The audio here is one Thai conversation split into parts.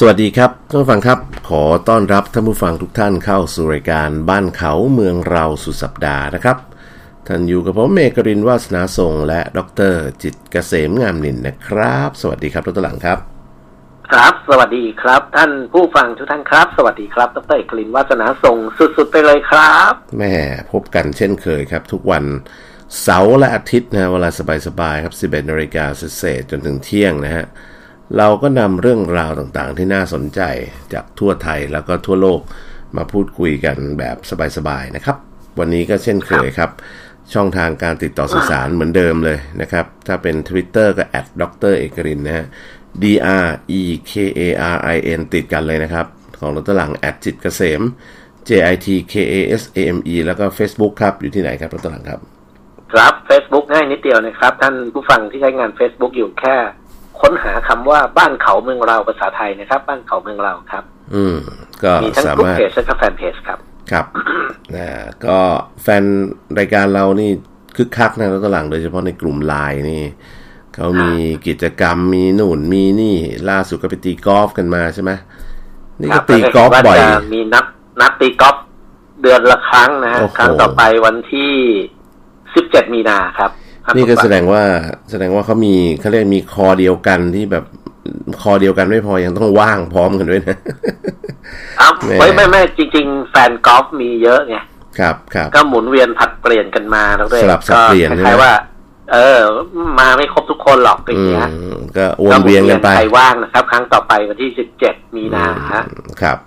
สวัสดีครับท่านผู้ฟังครับ ขอต้อนรับท่านผู้ฟังทุกท่านเข้าสู่รายการบ้านเขาเมืองเราสุดสัปดาห์นะครับ ท่านอยู่กับผมเมกรินวาสนาทรงและดรจิตรเกษมงามนินนะครับ สวัสดีครับดรหลังครับ ครับ สวัสดีครับ ท่านผู้ฟังทุกท่านครับ สวัสดีครับดรเอกลินวาสนาส่งสุดๆไปเลยครับแม่พบกันเช่นเคยครับ ทุกวันเสาร์และอาทิตย์นะเวลาสบายๆครับ 11นาฬิกาเศษจนถึงเที่ยงนะฮะ เราก็นำเรื่องราวต่างๆ ที่น่าสนใจจากทั่วไทยแล้วก็ทั่วโลกมาพูดคุยกันแบบสบายๆนะครับ วันนี้ก็เช่นเคยครับ ช่องทางการติดต่อสื่อสารเหมือนเดิมเลยนะครับ ถ้าเป็น Twitter ก็ดรเอกรินนะฮะ D R E K A R I N ติดกันเลยนะครับ ของรถหลังแอดจิตเกษม J I T K A S A M E แล้วก็ Facebook ครับ อยู่ที่ไหนครับรถหลังครับ ครับ Facebook ง่ายนิดเดียวนะครับ ท่านผู้ฟังที่ใช้งาน Facebook อยู่แค่ ค้นหาคำว่าบ้านเขาเมืองเราภาษาไทยนะครับ บ้านเขาเมืองเราครับ อืม ก็มีทั้งสากรุ๊ปมารถเพจและก็แฟนเพจครับ ครับนะก็แฟนรายการเรานี่คึกคักนะรถหลังโดยเฉพาะในกลุ่มไลน์นี่เขามีกิจกรรมมีหนุนมีนี่ ล่าสุดก็ไปตีกอล์ฟกันมาใช่ไหมนี่คก็รับตีกอล์ฟว่าบ่อยจะมีนัดนัดตีกอล์ฟเดือนละครั้งนะฮะโอ้โหครั้งต่อไปวันที่17มีนาครับท่า นี่ก็ผู้ฟังแสดงว่าแสดงว่าเขามีเขาเรียกมีคอเดียวกันที่แบบคอเดียวกันไม่พอยังต้องว่างพร้อมกันด้วยนะอ้าวแหม่ไม่ไม่ไม่จริง ๆ แฟนกอล์ฟมีเยอะไงครับครับก็หมุนเวียนผัดเปลี่ยนกันมาแล้วด้วยสลับสับเปลี่ยนก็คใช่ไหมล้ายๆว่า เออ มาไม่ครบทุกคนหรอกอย่างอืเงี้ยมก็วนเวียนกันไปใครว่างนะครับ ครั้งต่อไปวันที่17มีนาฮะครับ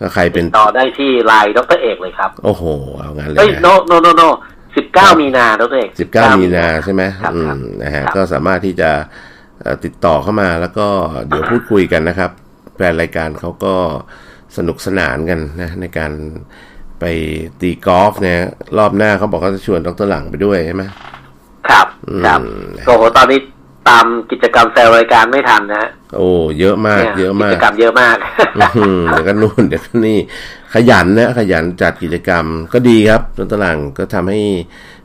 ก็ใครเป็นต่อได้ที่ไลน์ดรเอกเลยครับ โอ้โห เอางั้นเลยเฮ้ยนะโนโน โนโน19มีนาดรเอกสิบเก้ามีนาใช่ไหมครับอืครับมนะฮะครับก็สามารถที่จะเอ่อติดต่อเข้ามาแล้วก็เดี๋ยวพูดคุยกันนะครับแฟนรายการเขาก็สนุกสนานกันนะในการไปตีกอล์ฟเนี่ยรอบหน้าเขาบอกเขาจะชวนดรหลังไปด้วยใช่ไหมครับครับอืมโอ้โหตอนนี้ตามกิจกรรมแซลรายการไม่ทันนะฮะโอ้เยอะมากนี่เยอะกิมาจกกรรมเยอะมากอืมเดี๋ยวก็นู่นเดี๋ยวก็นี่ ขยันนะขยันจัดกิจกรรมก็ดีครับดรหลังก็ทำให้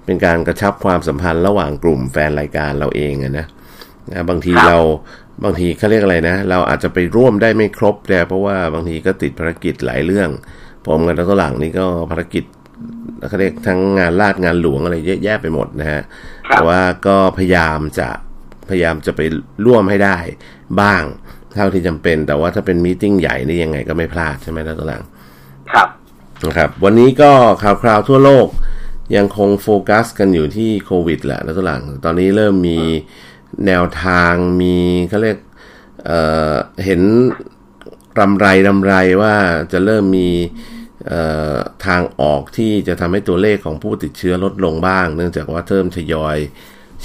เป็นการกระชับความสัมพันธ์ระหว่างกลุ่มแฟนรายการเราเองอะนะนะบางทีครับเราบางทีเขาเรียกอะไรนะ เราอาจจะไปร่วมได้ไม่ครบแต่เพราะว่าบางทีก็ติดภารกิจหลายเรื่อง ผมกับนักหลังนี่ก็ภารกิจเขาเรียกทั้งงานลาดงานหลวงอะไรเยอะแยะไปหมดนะฮะครับแต่ว่าก็พยายามจะพยายามจะไปร่วมให้ได้บ้าง เท่าที่จำเป็น แต่ว่าถ้าเป็นมีติ้งใหญ่นี่ยังไงก็ไม่พลาดใช่ไหมนักหลัง ครับนะครับ วันนี้ก็ข่าวคราวทั่วโลกยังคงโฟกัสกันอยู่ที่โควิดแหละนะตัวหลัง ตอนนี้เริ่มมีแนวทางมีเขาเรียกเอ่อเห็นรำไรรำไรว่าจะเริ่มมีเอ่อทางออกที่จะทำให้ตัวเลขของผู้ติดเชื้อลดลงบ้าง เนื่องจากว่าเริ่มทยอย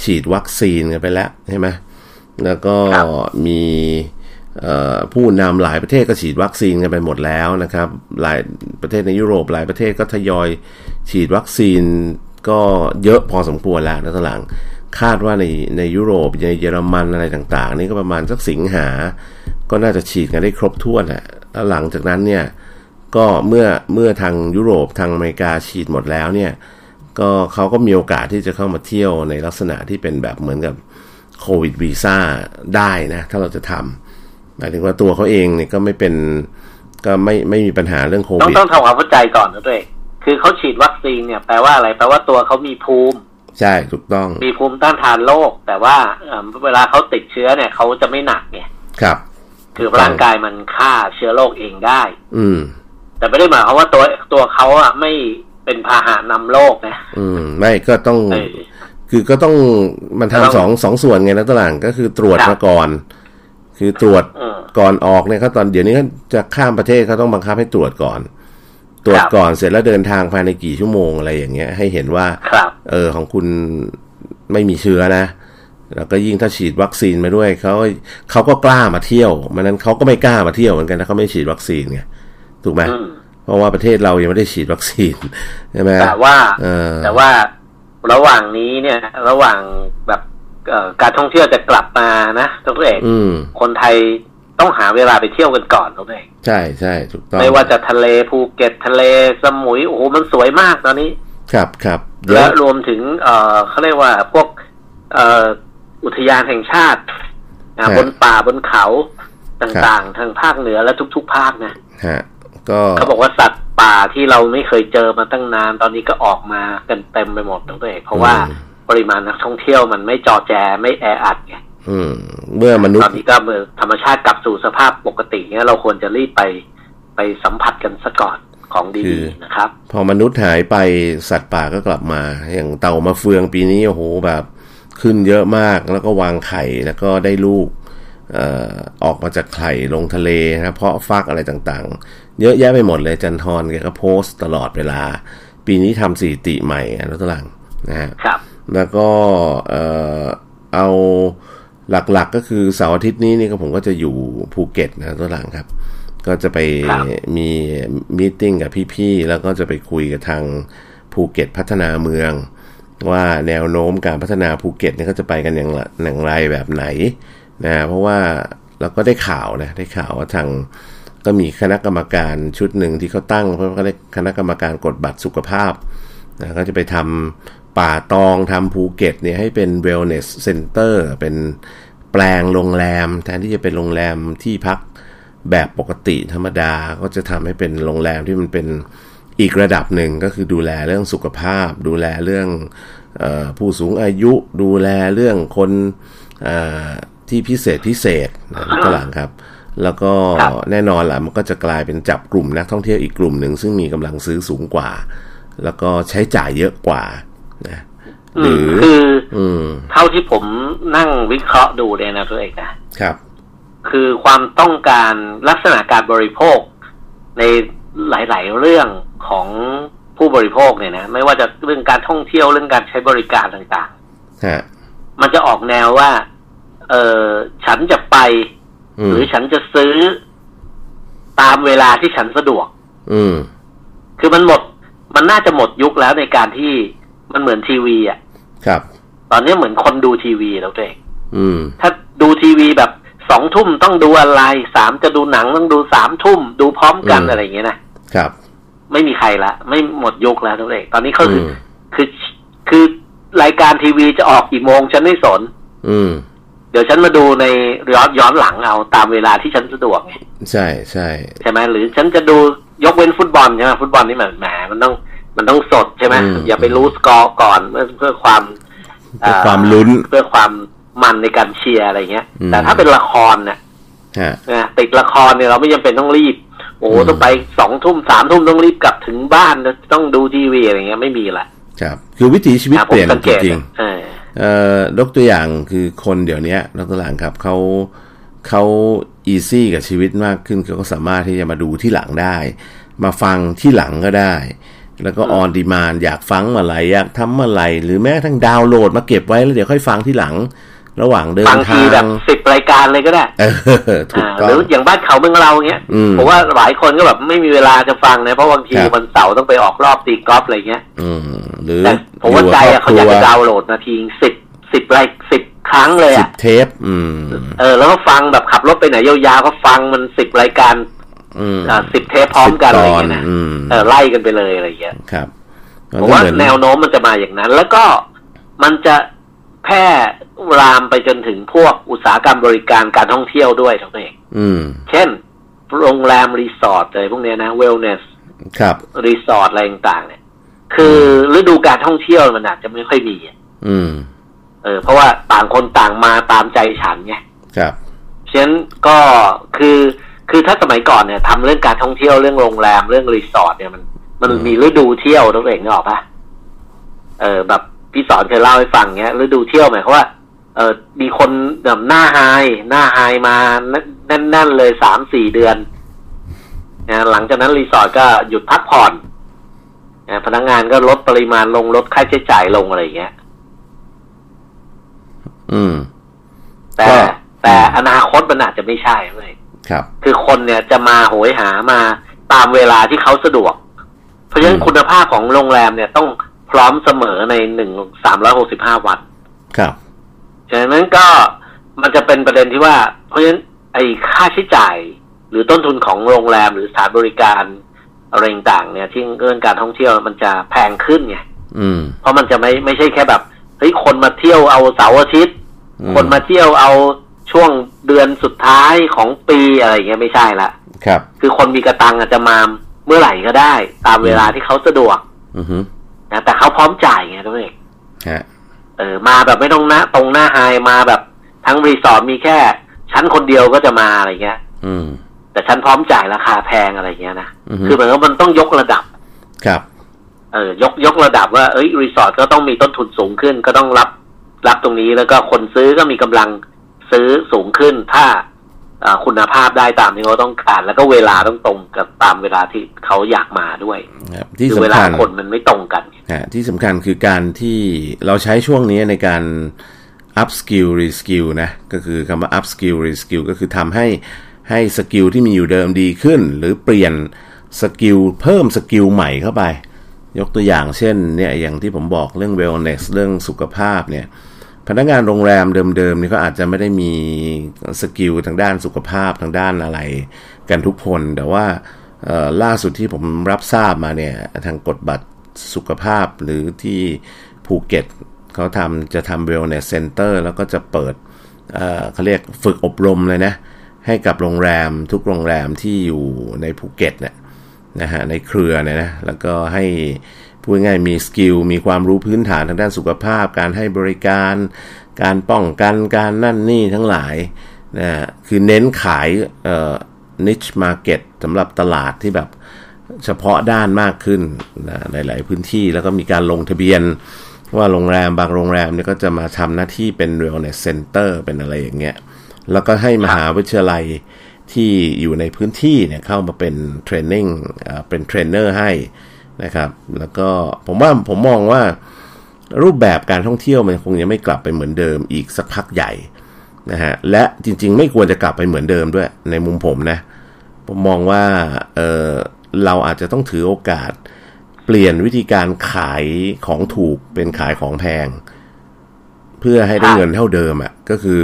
ฉีดวัคซีนกันไปแล้วใช่ไหมแล้วก็ครับมีเอ่อ ผู้นำหลายประเทศก็ฉีดวัคซีนกันไปหมดแล้วนะครับ หลายประเทศในยุโรปหลายประเทศก็ทยอยฉีดวัคซีนก็เยอะพอสมควรแล้วนะตหลังคาดว่าในในยุโรปในเยอรมันอะไรต่างๆ นี่ก็ประมาณสักสิงหา ก็น่าจะฉีดกันได้ครบถ้วนแหละแล้วหลังจากนั้นเนี่ยก็เมื่อเมื่อทางยุโรปทางอเมริกาฉีดหมดแล้วเนี่ยก็เขาก็มีโอกาสที่จะเข้ามาเที่ยวในลักษณะที่เป็นแบบเหมือนกับโควิดวีซ่าได้นะ ถ้าเราจะทำ หมายถึงว่าตัวเขาเองเนี่ยก็ไม่เป็นก็ไม่ไม่มีปัญหาเรื่องโคต้องวิดต้องทำความเข้าใจก่อนนะด้วยคือเขาฉีดวัคซีนเนี่ยแปลว่าอะไรแปลว่าตัวเขามีภูมิ ใช่ถูกต้อง มีภูมิต้านทานโรคแต่ว่าเอ่อเวลาเขาติดเชื้อเนี่ยเขาจะไม่หนักไงครับ คือร่างกายมันฆ่าเชื้อโรคเองได้ อืม แต่ไม่ได้หมายความว่าตัวตัวเขาอะไม่เป็นพาหะนำโรคนะอืม ไม่ก็ต้องเออคือก็ต้องมันก็ต้องทำสองสองส่วนไงนะตวหลังก็คือตรวจครับมาก่อน คือตรวจอืม ก่อนออกเนี่ยเขาตอนเดี๋ยวนี้เขาจะข้ามประเทศเขาต้องบังคับให้ตรวจก่อน ตรวจครับก่อนเสร็จแล้วเดินทางภายในกี่ชั่วโมงอะไรอย่างเงี้ย ให้เห็นว่าครับเออของคุณไม่มีเชื้อนะแล้วก็ยิ่งถ้าฉีดวัคซีนมาด้วยเขาเขาก็กล้ามาเที่ยวมันนั้นเขาก็ไม่กล้ามาเที่ยวเหมือนกันถ้าเขาไม่ฉีดวัคซีนไงถูกไหมอืมเพราะว่าประเทศเรายังไม่ได้ฉีดวัคซีนใช่ไหมแต่ว่าเออแต่ว่าระหว่างนี้เนี่ย ระหว่างแบบเอ่อการท่องเที่ยวจะกลับมานะทุกเอกอืมคนไทย ต้องหาเวลาไปเที่ยวกันก่อนทุกเอกใช่ใช่ถูกต้องไม่ว่าจะทะเลภูเก็ตทะเลสมุยโอ้โหมันสวยมากตอนนี้ ครับครับเดี๋ยวและรวมถึง เอ่อเขาเรียกว่าพวกเอ่ออุทยานแห่งชาติอ่าบนป่าบนเขาต่างๆ ทางภาคเหนือและทุก ๆ ภาคนะฮะก็เขาบอกว่าสัตว์ป่าที่เราไม่เคยเจอมาตั้งนาน ตอนนี้ก็ออกมากันเต็มไปหมดเลยเพราะว่าปริมาณนักท่องเที่ยวมันไม่จอแจไม่แออัดไง อืม เมื่อมนุษตอนย์นี้ก็เมื่อธรรมชาติกลับสู่สภาพปกติเนี้ยเราควรจะรีบไปไปสัมผัสกันซะก่อนของคืดีอๆนะครับ พอมนุษย์หายไปสัตว์ป่าก็กลับมา อย่างเต่ามาเฟืองปีนี้โอ้โหแบบขึ้นเยอะมากแล้วก็วางไข่แล้วก็ได้ลูกเอ่อออกมาจากไข่ลงทะเลนะเพาะฟักอะไรต่างๆ เยอะแยะไปหมดเลยจันทรแกก็โพสต์ตลอดเวลา ปีนี้ทำสถิติใหม่นะทุกท่านนะฮะครับแล้วก็เอ่อเอา หลักๆก็คือเสาร์อาทิตย์นี้นี่ก็ผมก็จะอยู่ภูเก็ตนะตัวหลังครับ ก็จะไปครับมี meeting กับพี่ๆ แล้วก็จะไปคุยกับทางภูเก็ตพัฒนาเมือง ว่าแนวโน้มการพัฒนาภูเก็ตเนี่ยเขาจะไปกันอย่างไรอย่างไรแบบไหนนะเพราะว่าเราก็ได้ข่าวนะได้ข่าวว่าทางก็มีคณะกรรมการชุดหนึ่งที่เขาตั้ง เพราะว่าเขาเรียกคณะกรรมการกฎบัตรสุขภาพนะก็จะไปทำ ป่าตองทำภูเก็ตเนี่ยให้เป็น wellness center เป็นแปลงโรงแรม แทนที่จะเป็นโรงแรมที่พักแบบปกติธรรมดาก็จะทำให้เป็นโรงแรมที่มันเป็นอีกระดับหนึ่งก็คือดูแลเรื่องสุขภาพ ดูแลเรื่องออผู้สูงอายุ ดูแลเรื่องคนที่พิเศษพิเศษนะทุกหลังครับ แล้วก็แน่นอนแหละมันก็จะกลายเป็นจับกลุ่มนักท่องเที่ยวอีกกลุ่มหนึ่งซึ่งมีกำลังซื้อสูงกว่า แล้วก็ใช้จ่ายเยอะกว่า นะหรือคือ อืมเท่าที่ผมนั่งวิเคราะห์ดูเนี่ยนะตัวเอกนะครับ คือความต้องการลักษณะการบริโภคในหลาย ๆ เรื่องของผู้บริโภคเนี่ยนะไม่ว่าจะเรื่องการท่องเที่ยวเรื่องการใช้บริการต่างฮะๆมันจะออกแนวว่า เออฉันจะไปอืหมรือฉันจะซื้อตามเวลาที่ฉันสะดวก อืม คือมันหมด มันน่าจะหมดยุคแล้วในการที่ มันเหมือนทีวีอะ ครับ ตอนนี้เหมือนคนดูทีวีแล้วตัวเองอืมถ้าดูทีวีแบบสองทุ่มต้องดูอะไรสามจะดูหนังต้องดูสามทุ่มดูพร้อมกันอืมอะไรอย่างเงี้ยนะครับ ไม่มีใครละ ไม่หมดยุคแล้วตัวเองตอนนี้เขาคืออืมคือคือรายการทีวีจะออกกี่โมงฉันไม่สน อืม เดี๋ยวฉันมาดูในย้อนย้อนหลังเอาตามเวลาที่ฉันสะดวกไงใช่ใช่ใช่ไหมหรือฉันจะดูยกเว้นฟุตบอลใช่ไหมฟุตบอลนี่มันแหมมันต้อง มันต้องสดใช่ไหมอย่าไปรู้สกอร์ก่อนเพื่อเพื่อความเพื่อความลุ้นเพื่อความมันในการเชียร์อะไรเงี้ยอืมแต่ถ้าเป็นละครเนี่ยฮะนะติดละครเนี่ยเราไม่จำเป็นต้องรีบ โอ้โหอืมต้องไปสองทุ่มสามทุ่มต้องรีบกลับถึงบ้านต้องดูทีวีอะไรเงี้ยไม่มีละครับ คือวิถีชีวิตนะผเปมลี่ยนสังเกตจริงเออๆเอ่อยกตัวอย่างคือคนเดี๋ยวนี้นักตลาดครับเขาเขา easy กับชีวิตมากขึ้นเขาก็สามารถที่จะมาดูที่หลังได้ มาฟังที่หลังก็ได้ แล้วก็ on demand อยากฟังเมื่อไหร่อยากทำเมื่อไหร่หรือแม้กระทั่งดาวน์โหลดมาเก็บไว้แล้วเดี๋ยวค่อยฟังทีหลัง ระหว่างเดินทางบางทีแบบสิบรายการเลยก็ได้เออถูกอ่าต้หอรืงออย่างบ้านเขาเมืองเราเงี้ยอืมผมว่าหลายคนก็แบบไม่มีเวลาจะฟังนะเพราะบางทีครับวันเสาร์ต้องไปออกรอบตีกอล์ฟอะไรเงี้ยอืมหรือแต่ผมว่าใจยู่อะบเขาอยากครจะบครัวดาวน์โหลดนาทีสิบสิบรายสิบครั้งเลยสิอะบเทป อืม เออ แล้วก็ฟังแบบขับรถไปไหนยาวๆก็ฟังมันสิบรายการอืมอ่า สิบเทปพร้อมกันสิอะไรบตอนเงี้ยนะอืมเออไล่กันไปเลยอะไรเงี้ยครับผมว่าเหมือนแนวโน้มมันจะมาอย่างนั้น แล้วก็มันจะแพร่ลามไปจนถึงพวกอุตสาหกรรมบริการการท่องเที่ยวด้วยทั้งเองอืมเช่น โรงแรมรีสอร์ทอะไรพวกเนี้ยนะ wellness ครับ รีสอร์ทอะไรต่างๆ เนี่ย คือฤดูการท่องเที่ยวมันอาจจะไม่ค่อยมีอะอืม เออ เพราะว่าต่างคนต่างมาตามใจฉันไงครับฉะนั้นก็คือ คือถ้าสมัยก่อนเนี่ยทำเรื่องการท่องเที่ยวเรื่องโรงแรมเรื่องรีสอร์ทเนี่ยมัน มันอืมมีฤดูเที่ยวตัวเองนึกออกปะเออแบบพี่สอนเคยเล่าให้ฟังเงี้ยฤดูเที่ยวหมายความว่า เออมีคนแบบหน้าไฮหน้าไฮมาแน่นๆเลยสามสี่เดือนนะหลังจากนั้นรีสอร์ทก็หยุดพักผ่อนนะพนักงานก็ลดปริมาณลงลดค่าใช้จ่ายลงอะไรอย่างเงี้ย อืม แต่ก็แต่อนาคตมันอาจจะไม่ใช่เลย ครับ คือคนเนี่ยจะมาโหยหามาตามเวลาที่เขาสะดวก เพราะฉะนั้นอืมคุณภาพของโรงแรมเนี่ยต้องพร้อมเสมอในหนึ่งสามร้อยหกสิบห้าวัน ครับฉะนั้นก็มันจะเป็นประเด็นที่ว่า เพราะฉะนั้นไอ้ค่าใช้จ่ายหรือต้นทุนของโรงแรมหรือสถานบริการอะไรต่างๆเนี่ย ที่เรื่องการท่องเที่ยวมันจะแพงขึ้นไงอืมเพราะมันจะไม่ไม่ใช่แค่แบบเฮ้ยคนมาเที่ยวเอาเสาร์อาทิตย์อืมคนมาเที่ยวเอา ช่วงเดือนสุดท้ายของปีอะไรอย่างเงี้ยไม่ใช่ละครับ คือคนมีกระตังอาจจะมาเมื่อไหร่ก็ได้ ตามเวลาที่เขาสะดวก อือฮึนะแต่เขาพร้อมจ่ายไงทุกเอกฮะเออ มาแบบไม่ต้องหน้าตรงหน้า high มาแบบทั้งรีสอร์ทมีแค่ ฉันคนเดียวก็จะมาอะไรเงี้ย อืม แต่ฉันพร้อมจ่ายราคาแพงอะไรเงี้ยนะอือฮึคือเหมือนกับมันต้องยกระดับ ครับ เออยกยกระดับว่าเอ้ยรีสอร์ทก็ต้องมีต้นทุนสูงขึ้น ก็ต้องรับรับตรงนี้แล้วก็คนซื้อก็มีกำลัง ซื้อสูงขึ้นถ้าเอ่อคุณภาพได้ตามที่เขาต้องการ แล้วก็เวลาต้องตรงกับตามเวลาที่เขาอยากมาด้วยครับที่สำคัญคือเวลาคนมันไม่ตรงกันฮะที่สำคัญคือการที่เราใช้ช่วงนี้ในการ up skill re skill นะก็คือคำว่า up skill re skill ก็คือทำให้ให้ skill ที่มีอยู่เดิมดีขึ้น หรือเปลี่ยน skill เพิ่ม skill ใหม่เข้าไป ยกตัวอย่างเช่นเนี่ยอย่างที่ผมบอกเรื่อง wellness เรื่องสุขภาพเนี่ย พนักงานโรงแรมเดิมๆนี่ก็อาจจะไม่ได้มี skill ทางด้านสุขภาพทางด้านอะไร กันทุกคน แต่ว่าล่าสุดที่ผมรับทราบมาเนี่ยทางกฎบัตรสุขภาพหรือที่ภูเก็ตเขาทำจะทำ wellness center แล้วก็จะเปิดเขาเรียกฝึกอบรมเลยนะ ให้กับโรงแรมทุกโรงแรมที่อยู่ในภูเก็ตเนี่ยนะฮะในเครือเนี่ยนะแล้วก็ให้ พูดง่ายมี skill มีความรู้พื้นฐานทางด้านสุขภาพ การให้บริการ การป้องกันการนั่นนี่ทั้งหลายนะฮะคือเน้นขายเอ่อ niche market สำหรับตลาดที่แบบเฉพาะด้านมากขึ้นนะหลายๆพื้นที่แล้วก็มีการลงทะเบียน ว่าโรงแรมบางโรงแรมเนี่ยก็จะมาทำหน้าที่เป็น wellness center เป็นอะไรอย่างเงี้ยแล้วก็ให้มหาวิทยาลัยที่อยู่ในพื้นที่เนี่ยเข้ามาเป็น training เป็นเทรนเนอร์ให้ นะครับ แล้วก็ผมว่าผมมองว่ารูปแบบการท่องเที่ยวมันคงยังไม่กลับไปเหมือนเดิมอีกสักพักใหญ่นะฮะและจริง ๆ ไม่ควรจะกลับไปเหมือนเดิมด้วย ในมุมผมนะผมมองว่าเออเราอาจจะต้องถือโอกาส เปลี่ยนวิธีการขายของถูกเป็นขายของแพง เพื่อให้ได้ค่ะเงินเท่าเดิมอะ่ะก็คือ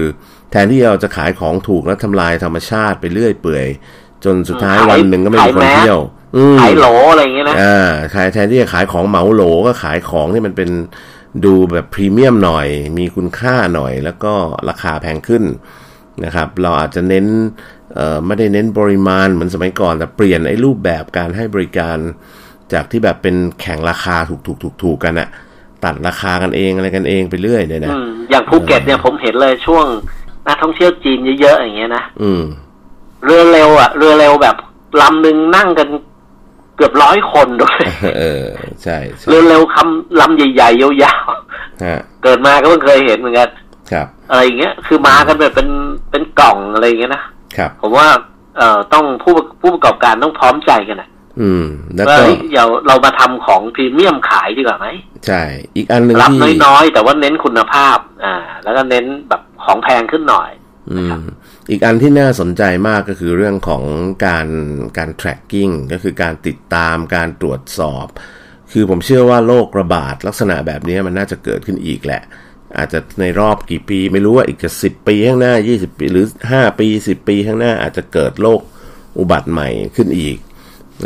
แทนที่เราจะขายของถูกแล้วทำลายธรรมชาติไปเรื่อยเปื่อย จนสุดท้ายขายวันหนึ่งก็ไม่มีคนขายแมสเที่ยวอืม ขายโหลอะไรอย่างเงี้ยนะอ่าขายแทนที่จะขายของเหมาโหลก็ขายของที่มันเป็นดูแบบพรีเมียมหน่อย มีคุณค่าหน่อย แล้วก็ราคาแพงขึ้นนะครับ เราอาจจะเน้นเอ่อไม่ได้เน้นปริมาณเหมือนสมัยก่อน แต่เปลี่ยนไอ้รูปแบบการให้บริการจากที่แบบเป็นแข่งราคาถูกถูกถูกถูกๆกันอะตัดราคากันเองอะไรกันเองไปเรื่อยเนี่ยนะอืมอย่างภูเก็ตเนี่ยผมเห็นเลยช่วงนักท่องเที่ยวจีนเยอะๆอย่างเงี้ยนะอืมเรือเร็วอะเรือเร็วแบบลำหนึ่งนั่งกัน เกือบร้อยคนด้วยเออ ใช่ใช่เรือเร็วคำลำใหญ่ๆยาวฮะๆเกิดมาก็เพิ่งเคยเห็นเหมือนกันครับอะไรอย่างเงี้ยคือมากันแบบเป็นเป็นกล่องอะไรอย่างเงี้ยนะครับผมว่าเอ่อต้องผู้ผู้ประกอบการต้องพร้อมใจกันนะอืมแล้วว่าก็เฮ้ยเดี๋ยวเรามาทำของพรีเมียมขายดีกว่าไหมใช่ อีกอันหนึ่งรับที่น้อยๆ แต่ว่าเน้นคุณภาพ อ่า แล้วก็เน้นแบบของแพงขึ้นหน่อย อืม อีกอันที่น่าสนใจมากก็คือเรื่องของการการ tracking ก็คือการติดตามการตรวจสอบ คือผมเชื่อว่าโรคระบาดลักษณะแบบนี้มันน่าจะเกิดขึ้นอีกแหละ อาจจะในรอบกี่ปีไม่รู้ว่าอีกจะสิบปีข้างหน้า 20 ปีหรือ 5 ปี 10 ปีข้างหน้าอาจจะเกิดโรคอุบัติใหม่ขึ้นอีก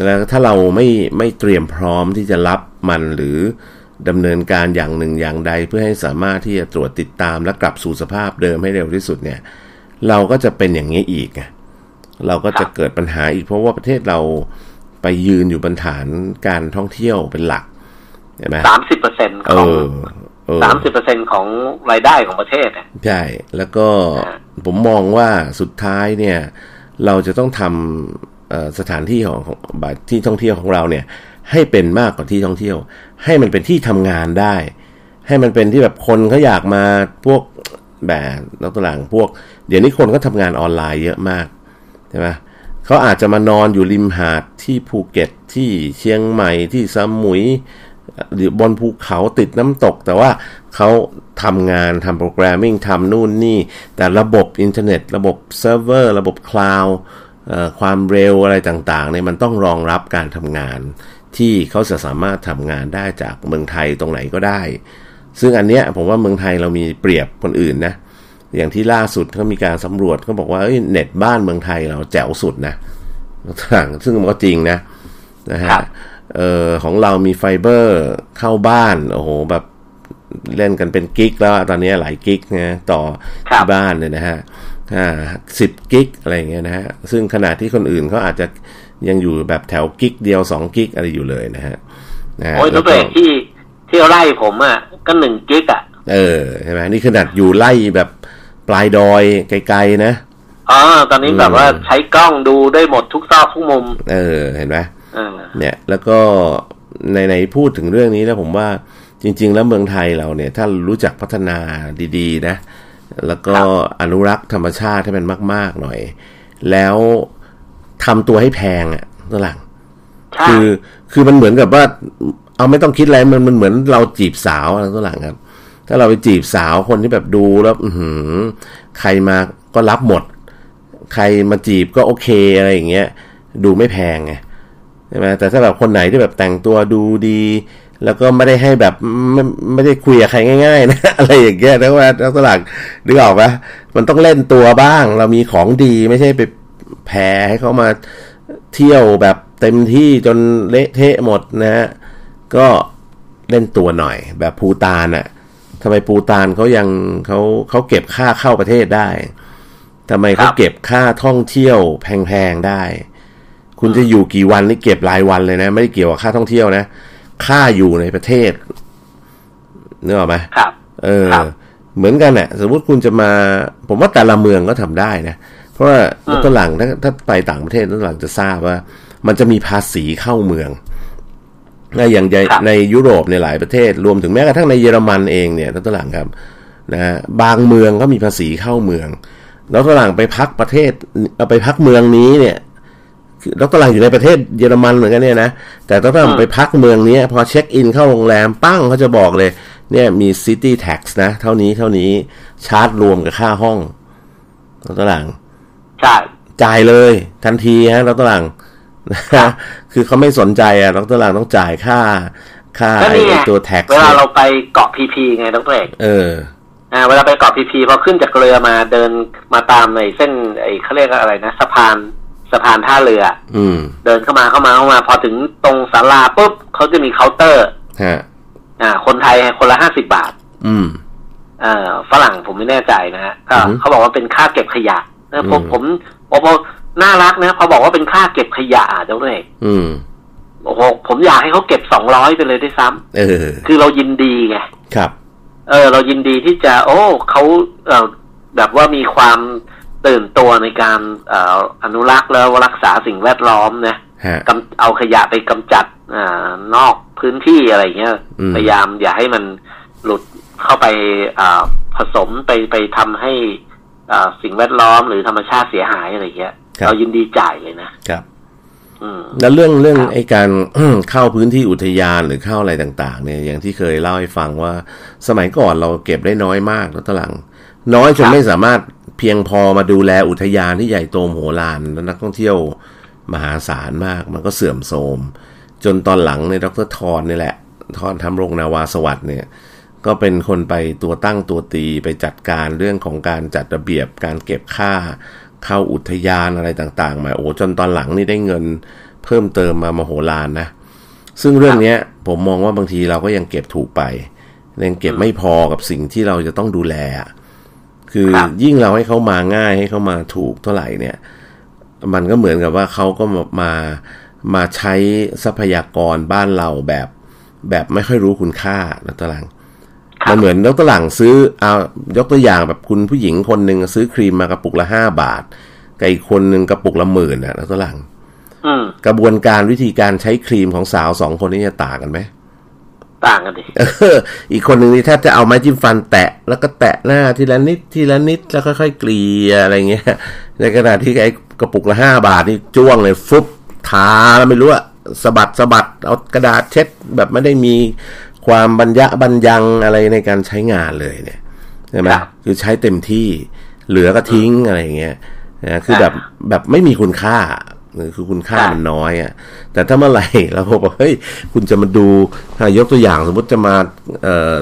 แล้วถ้าเราไม่ไม่เตรียมพร้อมที่จะรับมันหรือดำเนินการอย่างหนึ่งอย่างใด เพื่อให้สามารถที่จะตรวจติดตามและกลับสู่สภาพเดิมให้เร็วที่สุดเนี่ย เราก็จะเป็นอย่างนี้อีกไงเราก็จะเกิดปัญหาอีกเพราะว่าประเทศเราไปยืนอยู่บนฐานการท่องเที่ยวเป็นหลักเห็นไหมสามสิบเปอร์เซ็นเอของอเออสามสิบเปอร์เซ็นของรายได้ของประเทศเนี่ยใช่ แล้วก็อ่าผมมองว่าสุดท้ายเนี่ย เราจะต้องทำเอ่อสถานที่ของของบัตรที่ท่องเที่ยวของเราเนี่ย ให้เป็นมากกว่าที่ท่องเที่ยว ให้มันเป็นที่ทำงานได้ ให้มันเป็นที่แบบคนเขาอยากมาพวก แบบนักตลางพวก เดี๋ยวนี้คนก็ทำงานออนไลน์เยอะมากใช่ไหมเขาอาจจะมานอนอยู่ริมหาดที่ภูเก็ตที่เชียงใหม่ที่สมุยหรือบนภูเขาติดน้ำตก แต่ว่าเขาทำงานทำ programming ทำนู่นนี่ แต่ระบบอินเทอร์เน็ต ระบบเซิร์ฟเวอร์ระบบคลาวด์ความเร็วอะไรต่างๆเนี่ยมันต้องรองรับการทำงาน ที่เขาจะสามารถทำงานได้จากเมืองไทยตรงไหนก็ได้ ซึ่งอันเนี้ยผมว่าเมืองไทยเรามีเปรียบคนอื่นนะ อย่างที่ล่าสุดเขามีการสำรวจเขาบอกว่าเอ้ยเน็ตบ้านเมืองไทยเราแจ๋วสุดนะต่างซึ่งมันก็จริงนะนะครัฮะบเออของเรามีไฟเบอร์เข้าบ้านโอ้โหแบบเล่นกันเป็นกิกแล้วอะตอนนี้หลายกิกนะต่อครับที่บ้านเนี่ยนะฮะอ่าสิบกิกอะไรอย่างเงี้ยนะฮะซึ่งขณะที่คนอื่นเขาอาจจะยังอยู่แบบแถวกิกเดียวสองกิกอะไรอยู่เลยนะฮะนะฮะโอ้ยแล้ตัววเอก็กที่ ที่ไล่ผมอะก็หนึ่งกิกอะ เออใช่ไหมนี่ขนาดอยู่ไล่แบบปลายดอยไกลๆนะอ๋อตอนนี้แบบว่าใช้กล้องดูได้หมดทุกซอกทุกมุม เออเห็นไหมเออเนี่ย แล้วก็ในในพูดถึงเรื่องนี้แล้วผมว่าจริง ๆ แล้วเมืองไทยเราเนี่ยถ้ารู้จักพัฒนาดี ๆ นะ แล้วก็อนุรักษ์ธรรมชาติให้มันมาก ๆ หน่อย แล้วทำตัวให้แพงอะ่ะตัวหลังใช่คือคือมันเหมือนกับว่า เอาไม่ต้องคิดอะไรมันมันเหมือนเราจีบสาวอะไรตัวหลังครับ ถ้าเราไปจีบสาวคนที่แบบดูแล้ว อือหือใครมาก็รับหมด ใครมาจีบก็โอเคอะไรอย่างเงี้ย ดูไม่แพงไงใช่ไหมแต่ถ้าแบบคนไหนที่แบบแต่งตัวดูดี แล้วก็ไม่ได้ให้แบบไม่ไม่ได้คุยกับใครง่ายๆ นะ อะไรอย่างเงี้ยนะว่านักตลาดนึกออกปะมันต้องเล่นตัวบ้าง เรามีของดีไม่ใช่ไปแผ่ให้เขามาเที่ยวแบบเต็มที่จนเละเทะหมดนะฮะ ก็เล่นตัวหน่อย แบบภูตานอะทำไมภูตานเขายังเขาเขาเก็บค่าเข้าประเทศได้ทำไมเขาเก็บค่าท่องเที่ยวแพงๆได้ คุณจะอยู่กี่วันนี่เก็บรายวันเลยนะ ไม่ได้เกี่ยวกับค่าท่องเที่ยวนะ ค่าอยู่ในประเทศนึกออกไหมครับเออครับเหมือนกันน่ะสมมติคุณจะมา ผมว่าแต่ละเมืองก็ทำได้นะ เพราะว่าอืมตัวหลังถ้าถ้าไปต่างประเทศตัวหลังจะทราบว่า มันจะมีภาษีเข้าเมือง นะอย่างในในยุโรปในหลายประเทศ รวมถึงแม้กระทั่งในเยอรมันเองเนี่ยตัวหลังครับนะฮะบางเมืองก็มีภาษีเข้าเมือง แล้วตัวหลังไปพักประเทศเอาไปพักเมืองนี้เนี่ยคือดรหลังอยู่ในประเทศเยอรมันเหมือนกันเนี่ยนะแต่ดรหลังไปพักเมืองเนี้ยพอเช็คอินเข้าโรงแรมปั้งเขาจะบอกเลย เนี่ยมี City Tax นะ เท่านี้เท่านี้ชาร์จรวมกับค่าห้องดรหลังใช่จ่ายเลยทันทีฮะดรหลัง คือเขาไม่สนใจอะดรหลังต้องจ่ายค่า ค่าก็ไอ้นี่ไงตัว tax เวลาเนี่ยเราไปเกาะพีพีไงดรเอกเอออ่าเวลาไปเกาะพีพีพอขึ้นจากเรือมาเดินมาตามในเส้นไอ้เขาเรียกว่าอะไรนะสะพานสะพานท่าเรือ อืม เดินเข้ามาเข้ามาเข้ามา พอถึงตรงศาลาปุ๊บเขาจะมีเคาน์เตอร์ฮะอ่า คนไทยคนละห้าสิบบาท อืมเอ่อฝรั่งผมไม่แน่ใจนะฮะก็อือฮึเขาบอกว่าเป็นค่าเก็บขยะนะผมอืมผมผมผม น่ารักนะพอบอกว่าเป็นค่าเก็บขยะอะเจ้าเอกอืมโอ้โหผมอยากให้เขาเก็บสองร้อยไปเลยด้วยซ้ำเออ คือเรายินดีไงครับ เออ เรายินดีที่จะ โอ้เขาเออแบบว่ามีความตื่นตัวในการเอ่ออนุรักษ์แล้วรักษาสิ่งแวดล้อมนะฮะกำเอาขยะไปกำจัดอานอกพื้นที่อะไรเงี้ยอืมพยายามอย่าให้มันหลุดเข้าไปอ่าผสมไปไปทำให้อ่า สิ่งแวดล้อมหรือธรรมชาติเสียหายอะไรเงี้ยเรายินดีจ่ายเลยนะครับอืมแล้วเรื่องเรื่องครับไอ้การเข้าพื้นที่อุทยานหรือเข้าอะไรต่าง ๆ เนี่ยอย่างที่เคยเล่าให้ฟังว่าสมัยก่อนเราเก็บได้น้อยมากแล้วตหลัง น้อยจนไม่สามารถเพียงพอมาดูแลอุทยานที่ใหญ่โตมโหฬารและนักท่องเที่ยวมหาศาลมาก มันก็เสื่อมโทรมจนตอนหลังในยดรทอนนี่แหละทอนทำโรงนาวาสวัสด์เนี่ย ก็เป็นคนไปตัวตั้งตัวตีไปจัดการเรื่องของการจัดระเบียบการเก็บค่า เข้าอุทยานอะไรต่างๆ มาโอ้จนตอนหลังนี่ได้เงินเพิ่มเติมมามโหฬารนะ ซึ่งเรื่องเนี้ยผมมองว่าบางทีเราก็ยังเก็บถูกไปยังเก็บไม่พอกับสิ่งที่เราจะต้องดูแลอะคือครับยิ่งเราให้เขามาง่ายให้เขามาถูกเท่าไหร่เนี่ย มันก็เหมือนกับว่าเขาก็มามามาใช้ทรัพยากรบ้านเราแบบ แบบไม่ค่อยรู้คุณค่านะตวหลังครับ มันเหมือนยกตัวอย่างซื้อเอายกตัวอย่างแบบคุณผู้หญิงคนหนึ่งซื้อครีมมากระปุกละห้าบาทกับอีกคนหนึ่งกระปุกละหมื่นนะตัวหลังอืมกระบวนการวิธีการใช้ครีมของสาวสองคนนี้จะต่างกันไหมต่างกันดิเอออีกคนหนึ่งนี่แทบจะเอาไม้จิ้มฟันแตะ แล้วก็แตะหน้าทีละนิดทีละนิดแล้วค่อยๆเกลี่ยอะไรเงี้ย ในขณะที่ไอ้กระปุกละห้าบาทนี่จ้วงเลยฟุบทาแล้วไม่รู้อะสะบัดสะบัดเอากระดาษเช็ดแบบไม่ได้มี ความบรรยะบรรยังอะไรในการใช้งานเลยเนี่ยใช่ไหมครับคือใช้เต็มที่เหลือก็ทิ้งอะไรเงี้ยนะคือแบบแบบไม่มีคุณค่าคือคุณค่าครับมันน้อยอะ่ะ แต่ถ้าเมื่อไหร่เราบอกเฮ้ยคุณจะมาดูอะยกตัวอย่างสมมติจะมาเอ่อ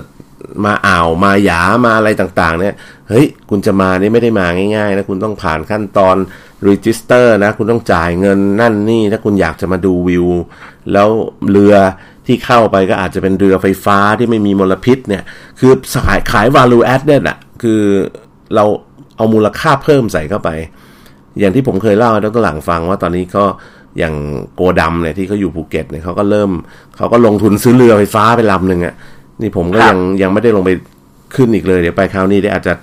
มาอ่าวมาหยามาอะไรต่าง ๆ เนี่ย เฮ้ย คุณจะมานี่ไม่ได้มาง่ายๆนะคุณต้องผ่านขั้นตอน register นะ คุณต้องจ่ายเงินนั่นนี่ ถ้าคุณอยากจะมาดูวิว แล้วเรือ ที่เข้าไปก็อาจจะเป็นเรือไฟฟ้าที่ไม่มีมลพิษเนี่ย คือขายขาย value added อะคือเราเอามูลค่าเพิ่มใส่เข้าไป อย่างที่ผมเคยเล่าให้ดรหลังฟังว่าตอนนี้ก็อย่างโกดำเนี่ยที่เขาอยู่ภูเก็ตเนี่ยเขาก็เริ่มเขาก็ลงทุนซื้อเรือไฟฟ้าไปลำหนึ่งอะ่ะนี่ผมก็ยังยังไม่ได้ลงไปขึ้นอีกเลย เดี๋ยวไปคราวนี้เดี๋ยวอาจจะ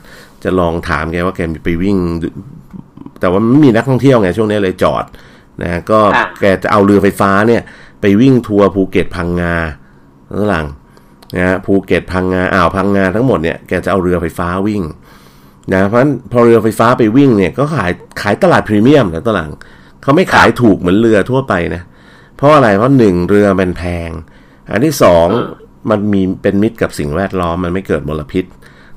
จะลองถามแกว่าแกไปวิ่ง แต่ว่าไม่มีนักท่องเที่ยวไงช่วงนี้เลยจอดนะก็แกจะเอาเรือไฟฟ้าเนี่ย ไปวิ่งทัวร์ภูเก็ตพังงาข้างหลังนะภูเก็ตพังงาอ่าวพังงาทั้งหมดเนี่ยแกจะเอาเรือไฟฟ้าวิ่งนะเพราะฉะนั้นพอเรือไฟฟ้าไปวิ่งเนี่ยก็ขายขายตลาดพรีเมียมนะตลาดเขาไม่ขายถูกเหมือนเรือทั่วไปนะเพราะอะไรเพราะหนึ่งเรือมันแพง อันที่สองมันมีเป็นมิตรกับสิ่งแวดล้อมมันไม่เกิดมลพิษ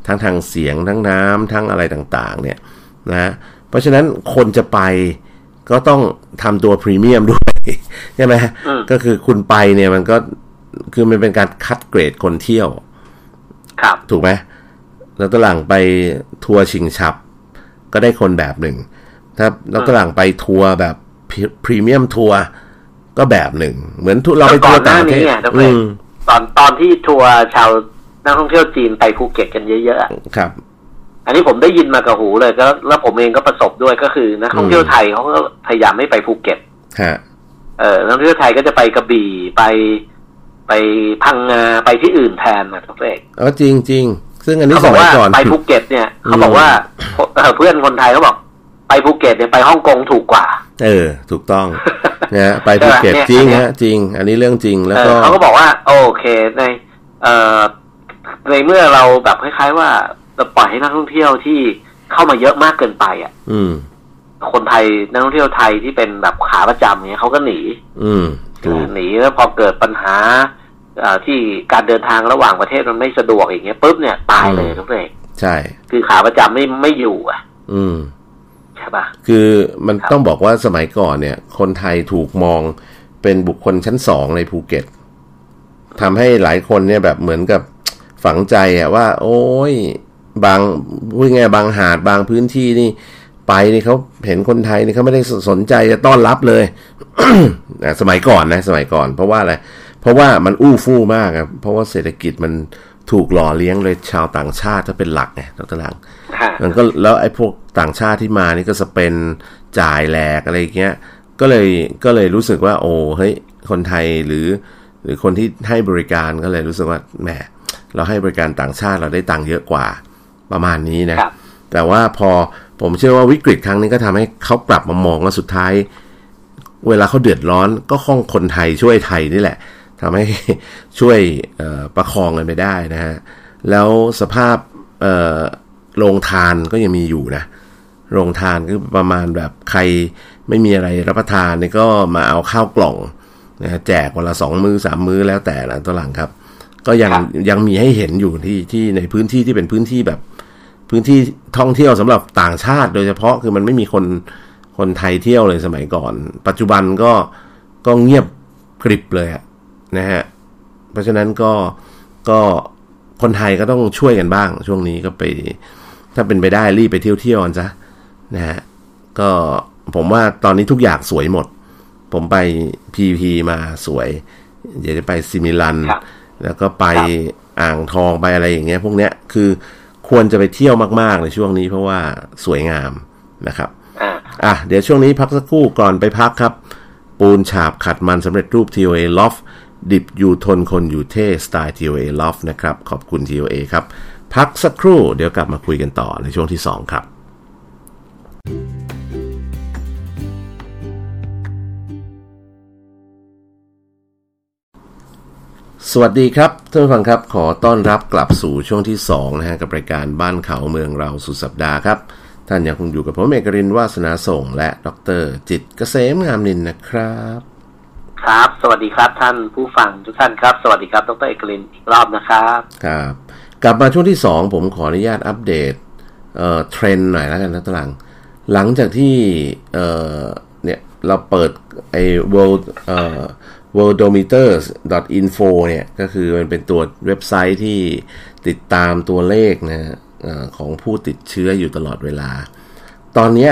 ทั้งทางเสียงทั้งน้ำทั้งอะไรต่างๆ เนี่ยนะเพราะฉะนั้นคนจะไปก็ต้องทำตัวพรีเมียมด้วย ใช่ไหมก็คือคุณไปเนี่ยมันก็คือมันเป็นการคัดเกรดคนเที่ยว ครับ ถูกไหมแล้วก็หลังไปทัวร์ชิงชับ ก็ได้คนแบบหนึ่ง ถ้าแล้วก็หลังไปทัวร์แบบพรีเมียมทัวร์ก็แบบหนึ่ง เหมือนเราไปทัวร์ต่างประเทศตอนตอนที่ทัวร์ชาวนักท่องเที่ยวจีนไปภูเก็ตกันเยอะๆครับ อันนี้ผมได้ยินมากับหูเลยก็แล้วผมเองก็ประสบด้วยก็คือนักท่องเที่ยวไทยเขาก็พยายามไม่ไปภูเก็ตฮะ เออนักท่องเที่ยวไทยก็จะไปกระบี่ไปไปพังงาไปที่อื่นแทนนะดรเอกอ๋อจริงจริงซึ่งอันนี้สมัยก่อนไปภูเก็ตเนี่ยเขาบอกว่าเพื่อนคนไทยเขาบอกไปภูเก็ตเนี่ยไปฮ่องกงถูกกว่า เออ ถูกต้องนะไปภูเก็ตจริงฮะจริง อันนี้เรื่องจริงแล้วก็เขาก็บอกว่า โอเคในเอ่อในเมื่อเราแบบคล้ายๆว่าเราปล่อยให้นักท่องเที่ยวที่เข้ามาเยอะมากเกินไปอะ อืม คนไทยนักท่องเที่ยวไทยที่เป็นแบบขาประจำเนี่ยเขาก็หนี อืมหนีแล้วพอเกิดปัญหาที่การเดินทางระหว่างประเทศมันไม่สะดวกอย่างเงี้ยปุ๊บเนี่ยตายเลยทุกเรื่องใช่ คือขาประจำไม่ไม่อยู่อะ อืมใช่ปะคือมันต้องบอกว่าสมัยก่อนเนี่ย คนไทยถูกมองเป็นบุคคลชั้นสองในภูเก็ตทำให้หลายคนเนี่ยแบบเหมือนกับฝังใจอะว่า โอ้ยบางพูดง่ายบางหาดบางพื้นที่นี่ ไปนี่เขาเห็นคนไทยนี่เขาไม่ได้สนใจจะต้อนรับเลยสมัยก่อนนะ สมัยก่อน เพราะว่าอะไร เพราะว่ามันอู้ฟู่มากครับเพราะว่าเศรษฐกิจมันถูกหล่อเลี้ยงเลยชาวต่างชาติถ้าเป็นหลักไงตลังมันก็แล้วไอ้พวกต่างชาติที่มานี่ก็จะเป็นจ่ายแหลกอะไรเงี้ย ก็เลยก็เลยรู้สึกว่า โอ้เฮ้ยคนไทยหรือ หรือคนที่ให้บริการก็เลยรู้สึกว่าแหมเราให้บริการต่างชาติเราได้ตังค์เยอะกว่าประมาณนี้นะ แต่ว่าพอ ผมเชื่อว่าวิกฤตครั้งนี้ก็ทำให้เขากลับมามองว่าสุดท้าย เวลาเขาเดือดร้อนก็ข้องคนไทยช่วยไทยนี่แหละทำให้ช่วยประคองกันไปได้นะฮะแล้วสภาพโรงทานก็ยังมีอยู่นะโรงทานก็ประมาณแบบใครไม่มีอะไรรับประทานนี่ก็มาเอาข้าวกล่องนะแจกวันละสองมือสามมือแล้วแต่ละตัวหลังครับ ก็ยังยังมีให้เห็นอยู่ที่ที่ในพื้นที่ที่เป็นพื้นที่แบบ พื้นที่ท่องเที่ยวสำหรับต่างชาติ โดยเฉพาะคือมันไม่มีคนคนไทยเที่ยวเลยสมัยก่อน ปัจจุบันก็ก็เงียบกริบเลยอะนะฮะเพราะฉะนั้นก็ก็คนไทยก็ต้องช่วยกันบ้าง ช่วงนี้ก็ไป ถ้าเป็นไปได้รีบไปเที่ยวเที่ยวกันซะนะฮะก็ผมว่าตอนนี้ทุกอย่างสวยหมด ผมไปพีพีมาสวย เดี๋ยวจะไปซิมิลัน แล้วก็ไปอ่างทองไปอะไรอย่างเงี้ย พวกเนี้ยคือ ควรจะไปเที่ยวมาก ๆ ในช่วงนี้เพราะว่าสวยงามนะครับอะเดี๋ยวช่วงนี้พักสักครู่ก่อนไปพักครับ ปูนฉาบขัดมันสำเร็จรูป TOA Loft ดิบอยู่ทนคนอยู่เท่สไตล์ TOA Love นะครับ ขอบคุณ TOA ครับ พักสักครู่เดี๋ยวกลับมาคุยกันต่อในช่วงที่ 2 ครับ สวัสดีครับท่านผู้ฟังครับ ขอต้อนรับกลับสู่ช่วงที่2นะฮะกับรายการบ้านเขาเมืองเราสุดสัปดาห์ครับ ท่านยังคงอยู่กับผมเอกรินวาสนาส่ง และดรจิตเกษมงามนินนะครับ ครับ สวัสดีครับท่านผู้ฟังทุกท่านครับ สวัสดีครับดรเอกลินอีกรอบนะครับครับกลับมาช่วงที่สองผมขออนุญาตอัปเดตเอ่อเทรนหน่อยแล้วกันนะตลัง หลังจากที่เอ่อเนี่ยเราเปิดไอ้ world เอ่อ worldometers.info เนี่ย ก็คือมันเป็นตัวเว็บไซต์ที่ติดตามตัวเลขนะของผู้ติดเชื้ออยู่ตลอดเวลา ตอนนี้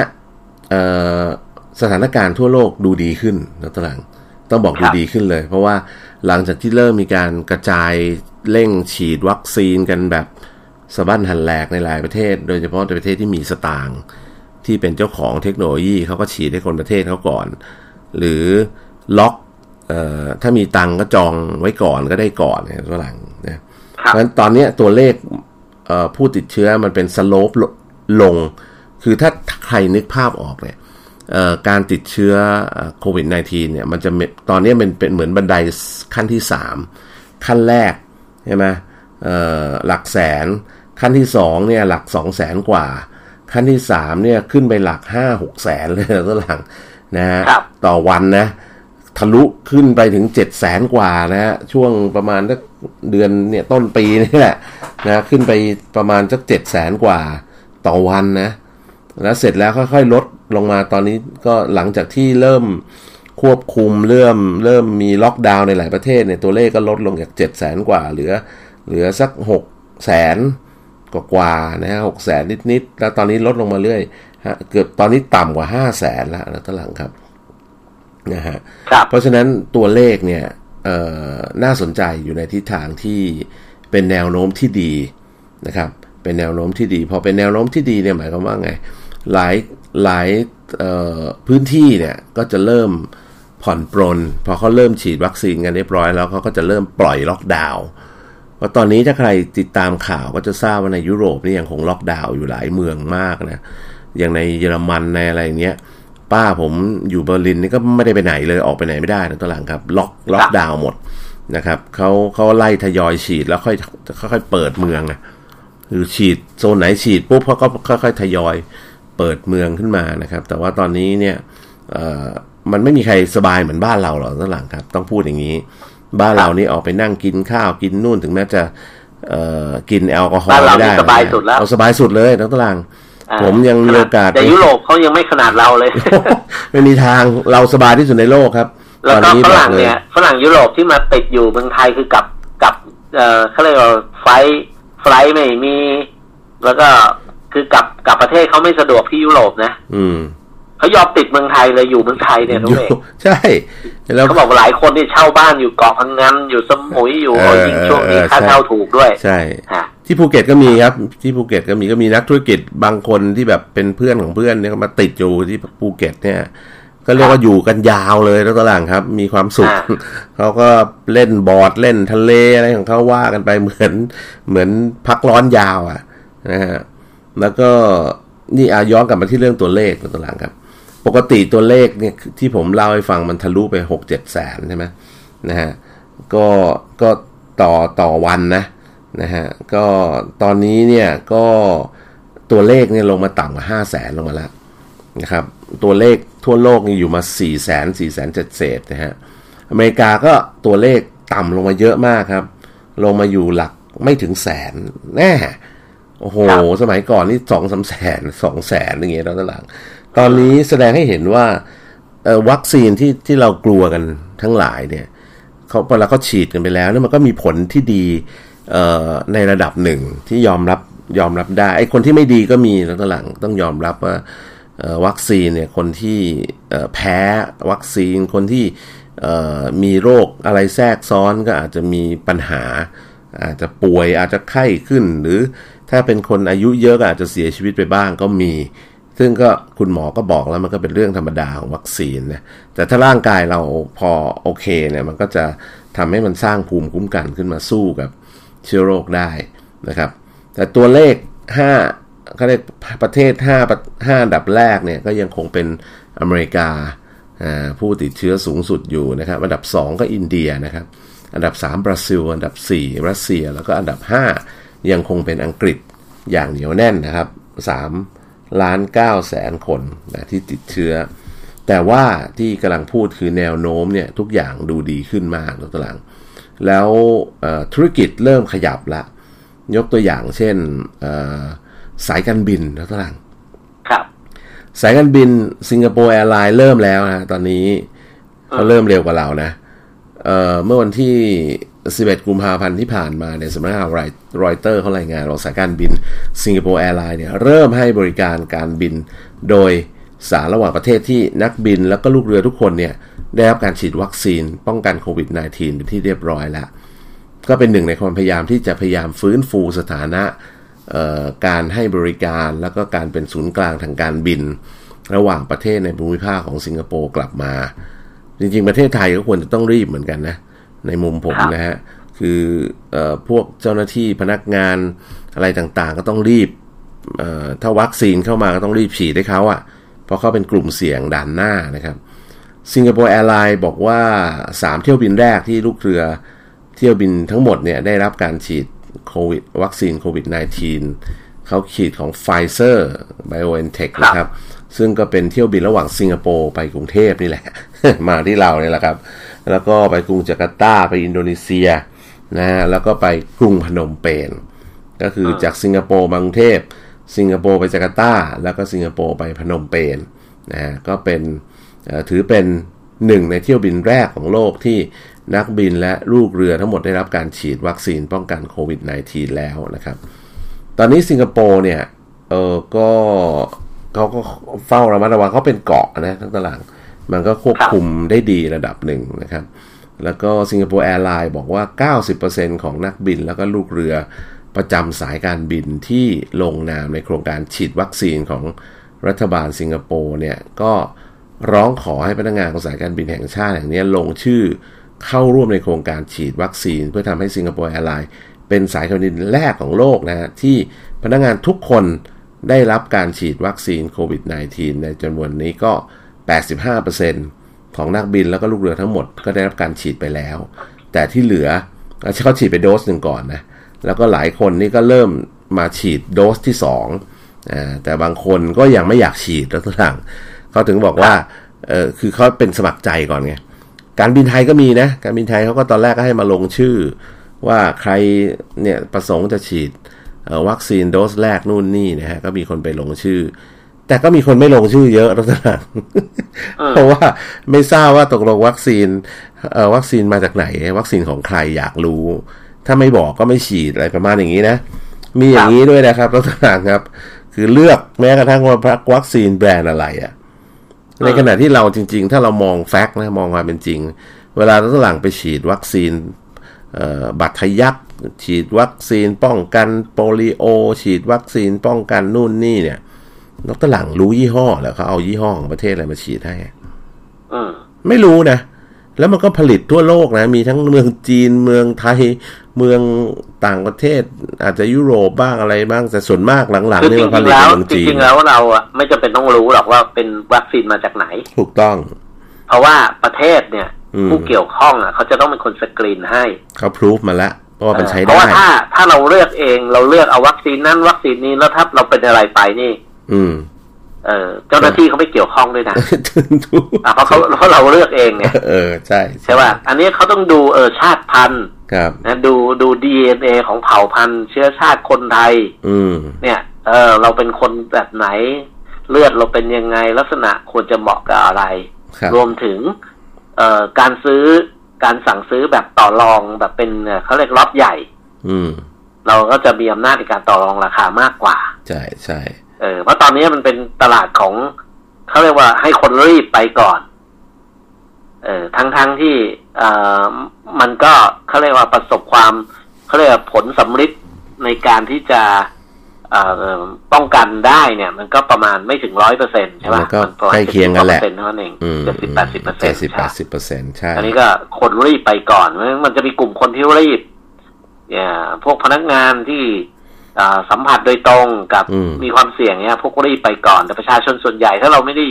สถานการณ์ทั่วโลกดูดีขึ้นนะตลังต้องบอกดูดีขึ้นเลย เพราะว่าหลังจากที่เริ่มมีการกระจายเร่งฉีดวัคซีนกันแบบสะบั้นหันแหลกในหลายประเทศ โดยเฉพาะในประเทศที่มีสตางค์ที่เป็นเจ้าของเทคโนโลยีเขาก็ฉีดให้คนประเทศเขาก่อน หรือล็อกเอ่อ ถ้ามีตังก็จองไว้ก่อนก็ได้ก่อนเนี่ยฝรั่งนะเพราะฉะนั้นตอนนี้ตัวเลขผู้ติดเชื้อมันเป็นสโลปลง คือถ้าใครนึกภาพออกเนี่ยการติดเชื้อโควิด -19 เนี่ยมันจะตอนนี้เป็นเป็นเหมือนบันไดขั้นที่ 3 ขั้นแรกใช่ไหมหลักแสน ขั้นที่2เนี่ยหลัก 2 0 0แสนกว่า ขั้นที่3เนี่ยขึ้นไปหลัก 5 6 แสนเลยตัวหลังนะฮะต่อวันนะ ทะลุขึ้นไปถึง7 0 0แสนกว่านะฮะช่วงประมาณสักเดือนเนี่ยต้นปีนี่แหละนะขึ้นไปประมาณสัก7 0 0แสนกว่าต่อวันนะ แล้วเสร็จแล้วค่อยๆ ลดลงมาตอนนี้ก็หลังจากที่เริ่มควบคุมเริ่มเริ่มมีล็อกดาวน์ในหลายประเทศเนี่ยตัวเลขก็ลดลงจากเจ็ดแสนกว่า เหลือ เหลือสักหกแสนกว่ากว่านะฮะหกแสนนิดๆแล้วตอนนี้ลดลงมาเรื่อยฮะเกือบตอนนี้ต่ำกว่าห้าแสนแล้วนะตหลังครับ นะฮะเพราะฉะนั้นตัวเลขเนี่ยน่าสนใจอยู่ในทิศทางที่เป็นแนวโน้มที่ดีนะครับ เป็นแนวโน้มที่ดี พอเป็นแนวโน้มที่ดีเนี่ยหมายความว่าไง หลายหลายพื้นที่เนี่ยก็จะเริ่มผ่อนปรน พอเขาเริ่มฉีดวัคซีนกันเรียบร้อยแล้วเขาก็จะเริ่มปล่อยล็อกดาวน์เพราะตอนนี้ถ้าใครติดตามข่าวก็จะทราบว่าในยุโรปนี่ยังคงล็อกดาวน์อยู่หลายเมืองมากนะ อย่างในเยอรมันในอะไรเงี้ย ป้าผมอยู่เบอร์ลินนี่ก็ไม่ได้ไปไหนเลยออกไปไหนไม่ได้นะตัวหลังครับ ล็อกล็อกดาวน์หมดนะครับเขาเขาไล่ทยอยฉีดแล้วค่อยค่อยเปิดเมืองนะคือฉีดโซนไหนฉีดปุ๊บเขาก็ค่อยๆทยอยเปิดเมืองขึ้นมานะครับ แต่ว่าตอนนี้เนี่ยมันไม่มีใครสบายเหมือนบ้านเราหรอกตั้งหลังครับ ต้องพูดอย่างนี้ บ้านเรานี่ออกไปนั่งกินข้าวกินนู่นถึงแม้จะกินแอลกอฮอล์ไม่ได้สบายสุดแล้วเอาสบายสุดเลยตั้งหลัง ผมยังมีโอกาสแต่ยุโรปเขายังไม่ขนาดเราเลย ไม่มีทางเราสบายที่สุดในโลกครับ แล้วก็ฝรั่งเนี่ยฝรั่งยุโรปที่มาติดอยู่เมืองไทยคือกับกับเออเขาเรียกว่าไฟไฟไม่มี แล้วก็คือกลับกลับประเทศเขาไม่สะดวกที่ยุโรปนะ อืม เขายอมติดเมืองไทยเลยอยู่เมืองไทยเนี่ยทุกเองใช่แล้วเขาบอกหลายคนที่เช่าบ้านอยู่เกาะพะงันอยู่สมุยอยู่ยิงช่วงนี้ค่าเช่าถูกด้วย ใช่ที่ภูเก็ตก็มีครับ ที่ภูเก็ตก็มีก็มีนักธุรกิจบางคนที่แบบเป็นเพื่อนของเพื่อนเนี่ยมาติดอยู่ที่ภูเก็ตเนี่ยก็เรียกว่าอยู่กันยาวเลยแล้วตหลังครับ มีความสุขเขาก็เล่นบอร์ดเล่นทะเลอะไรของเขาว่ากันไปเหมือนเหมือนพักร้อนยาวอะนะฮะแล้วก็นี่อาย้อนกลับมาที่เรื่องตัวเลขตัวหลังครับ ปกติตัวเลขเนี่ยที่ผมเล่าให้ฟังมันทะลุไปหกเจ็ดแสนใช่ไหมนะฮะก็ก็ต่อต่อวันนะนะฮะก็ตอนนี้เนี่ยก็ตัวเลขเนี่ยลงมาต่ำกว่าห้าแสนลงมาแล้วนะครับตัวเลขทั่วโลกนี่อยู่มา4ี่แสนสี่แสนเจ็ดเศษนะฮะอเมริกาก็ตัวเลขต่ำลงมาเยอะมากครับ ลงมาอยู่หลักไม่ถึงแสนแน่โอ้โห สมัยก่อนนี่สองสาแสนสองแสนอย่างเงี้ยตอนหลัง ตอนนี้แสดงให้เห็นว่าวัคซีนที่ที่เรากลัวกันทั้งหลายเนี่ยเขาพอเราก็ฉีดกันไปแล้วนี่มันก็มีผลที่ดีในระดับหนึ่งที่ยอมรับยอมรับได้ไอ้คนที่ไม่ดีก็มีแล้วตหลังต้องยอมรับว่าวัคซีนเนี่ยคนที่แพ้วัคซีนคนที่มีโรคอะไรแทรกซ้อนก็อาจจะมีปัญหา อาจจะป่วยอาจจะไข้ขึ้น หรือถ้าเป็นคนอายุเยอะก็อาจจะเสียชีวิตไปบ้างก็มี ซึ่งก็คุณหมอก็บอกแล้วมันก็เป็นเรื่องธรรมดาของวัคซีนนะแต่ถ้าร่างกายเราพอโอเคเนี่ยมันก็จะทำให้มันสร้างภูมิคุ้มกันขึ้นมาสู้กับเชื้อโรคได้นะครับ แต่ตัวเลข5เขาเรียกประเทศ5 5อันดับแรกเนี่ยก็ยังคงเป็นอเมริกาผู้ติดเชื้อสูงสุดอยู่นะครับ อันดับ 2 ก็อินเดียนะครับ อันดับ 3 บราซิล อันดับ 4 รัสเซีย แล้วก็อันดับ 5 ยังคงเป็นอังกฤษอย่างเหนียวแน่นนะครับ 3 ล้าน9แสนคนนะที่ติดเชื้อ แต่ว่าที่กำลังพูดคือแนวโน้มเนี่ยทุกอย่างดูดีขึ้นมากตัวหลัง แล้วธุรกิจเริ่มขยับละ ยกตัวอย่างเช่นสายการบินตัวหลังครับสายการบินสิงคโปร์แอร์ไลน์เริ่มแล้วนะตอนนี้เขาเริ่มเร็วกว่าเรานะเเมื่อวันที่ 11 กุมภาพันธ์ที่ผ่านมาเนี่ยสำนักข่าวรอยเตอร์เขารายงานว่าสายการบินสิงคโปร์แอร์ไลน์เนี่ยเริ่มให้บริการการบินโดยสารระหว่างประเทศที่นักบินแล้วก็ลูกเรือทุกคนเนี่ยได้รับการฉีดวัคซีนป้องกันโควิด -19 เป็นที่เรียบร้อยแล้ว ก็เป็นหนึ่งในความพยายามที่จะพยายามฟื้นฟูสถานะการให้บริการแล้วก็การเป็นศูนย์กลางทางการบิน ระหว่างประเทศในภูมิภาคของสิงคโปร์กลับมา จริงๆ ประเทศไทยก็ควรจะต้องรีบเหมือนกันนะ ในมุมผมนะฮะ คืออพวกเจ้าหน้าที่พนักงานอะไรต่างๆ ก็ต้องรีบ ถ้าวัคซีนเข้ามาก็ต้องรีบฉีดให้เขาอะ่ะ เพราะเขาเป็นกลุ่มเสี่ยงด่านหน้านะครับสิงคโปร์แอร์ไลน์บอกว่า 3 เที่ยวบินแรกที่ลูกเรือเที่ยวบินทั้งหมดเนี่ยได้รับการฉีดโควิดวัคซีนโควิด -19 เขาฉีดของ Pfizer BioNTech นะครับซึ่งก็เป็นเที่ยวบินระหว่างสิงคโปร์ไปกรุงเทพนี่แหละ มาที่เราเนี่ยแหละครับ แล้วก็ไปกรุงจาการ์ตาไปอินโดนีเซียนะฮะแล้วก็ไปกรุงพนมเปญก็คือจากสิงคโปร์มากรุงเทพ สิงคโปร์ไปจาการ์ตาแล้วก็สิงคโปร์ไปพนมเปญนะก็เป็นถือเป็นหนึ่งในเที่ยวบินแรกของโลกที่นักบินและลูกเรือทั้งหมดได้รับการฉีดวัคซีนป้องกันโควิด -19 แล้วนะครับ ตอนนี้สิงคโปร์เนี่ยเออก็ เขาก็เฝ้าระมัดระวังเขาเป็นเกาะนะทั้งตลาดมันก็ควบคุมได้ดีระดับหนึ่งนะครับ แล้วก็สิงคโปร์แอร์ไลน์บอกว่า 90%ของนักบินแล้วก็ลูกเรือประจำสายการบินที่ลงนามในโครงการฉีดวัคซีนของรัฐบาลสิงคโปร์เนี่ยก็ร้องขอให้พนักงานของสายการบินแห่งชาติแห่งนี้ลงชื่อเข้าร่วมในโครงการฉีดวัคซีน เพื่อทำให้สิงคโปร์แอร์ไลน์เป็นสายการบินแรกของโลกนะฮะที่พนักงานทุกคน ได้รับการฉีดวัคซีนโควิด -19 ในจำนวนนี้ก็ 85%ของนักบินแล้วก็ลูกเรือทั้งหมดก็ได้รับการฉีดไปแล้ว แต่ที่เหลือเขาฉีดไปโดสหนึ่งก่อนนะ แล้วก็หลายคนนี่ก็เริ่มมาฉีดโดสที่2อ่าแต่บางคนก็ยังไม่อยากฉีดแล้วต่างเขาถึงบอกว่าเออคือเขาเป็นสมัครใจก่อนไงการบินไทยก็มีนะ การบินไทยเขาก็ตอนแรกก็ให้มาลงชื่อว่าใครเนี่ยประสงค์จะฉีด วัคซีนโดสแรกนู่นนี่นะฮะก็มีคนไปลงชื่อ แต่ก็มีคนไม่ลงชื่อเยอะแล้วนะเพราะว่าไม่ทราบว่าตกลงวัคซีนวัคซีนมาจากไหน วัคซีนของใครอยากรู้ ถ้าไม่บอกก็ไม่ฉีดอะไรประมาณอย่างนี้นะ มีอย่างนี้ด้วยนะครับรัฐบาลครับ คือเลือกแม้กระทั่งว่าวัคซีนแบรนด์อะไรอะ่ะในขณะที่เราจริง ๆ ถ้าเรามอง fact นะมองความเป็นจริง เวลาเราหลังไปฉีดวัคซีนบาดทะยัก ฉีดวัคซีนป้องกันโปลิโอ ฉีดวัคซีนป้องกันนู่นนี่เนี่ยนกตหลังรู้ยี่ห้อแล้วเขาเอายี่ห้อของประเทศอะไรมาฉีดให้ไม่รู้นะ แล้วมันก็ผลิตทั่วโลกนะ มีทั้งเมืองจีนเมืองไทย เมืองต่างประเทศ อาจจะยุโรปบ้างอะไรบ้าง แต่ส่วนมากหลังๆนี่มันผลิตในเมืองจีนจริงๆแล้วเราอะไม่จำเป็นต้องรู้หรอกว่าเป็นวัคซีนมาจากไหน ถูกต้อง เพราะว่าประเทศเนี่ย ผู้เกี่ยวข้องอะ เขาจะต้องเป็นคนสกรีนให้ เขาพิสูจมาแล้ว เพราะว่าเป็นใช้ได้เพราะว่าถ้าถ้าเราเลือกเองเราเลือกเอาวัคซีนนั้นวัคซีนนี้แล้วถ้าเราเป็นอะไรไปนี่ อืม เออเจ้าหน้าที่เขาไม่เกี่ยวข้องด้วยนะอ่าเพราะเขาเพราะเราเลือกเองเนี่ยเออใช่ใช่ป่ะอันนี้เขาต้องดูเออชาติพันธุ์ครับนะดูดูดีเอ็นเอของเผ่าพันธุ์เชื้อชาติคนไทย อืม เนี่ย เออ เราเป็นคนแบบไหน เลือดเราเป็นยังไงลักษณะควรจะเหมาะกับอะไรรวมถึง เอ่อการซื้อ การสั่งซื้อแบบต่อรองแบบเป็นเขาเรียกล็อตใหญ่ อืม เราก็จะมีอำนาจในการต่อรองราคามากกว่า ใช่ใช่เออเพราะตอนนี้มันเป็นตลาดของเขาเรียกว่าให้คนรีบไปก่อน เออทั้งทั้งที่เอ่อมันก็เขาเรียกว่าประสบความเขาเรียกว่าผลสำฤทธิ์ในการที่จะ ป้องกันได้เนี่ย มันก็ประมาณไม่ถึงร้อยเปอร์เซ็นใช่ไหมก็ใกล้เคียงกันแหละเท่านั้นเองเจ็ดสิบแปดสิบเปอร์เซ็นต์สิบแปดสิบเปอร์เซ็นต์ใช่อันนี้ก็คนรีบไปก่อนมันจะมีกลุ่มคนที่รีบเนี่ยพวกพนักงานที่สัมผัสโดยตรงกับมีความเสี่ยงเนี่ยพวกรีบไปก่อนแต่ประชาชนส่วนใหญ่ถ้าเราไม่ได้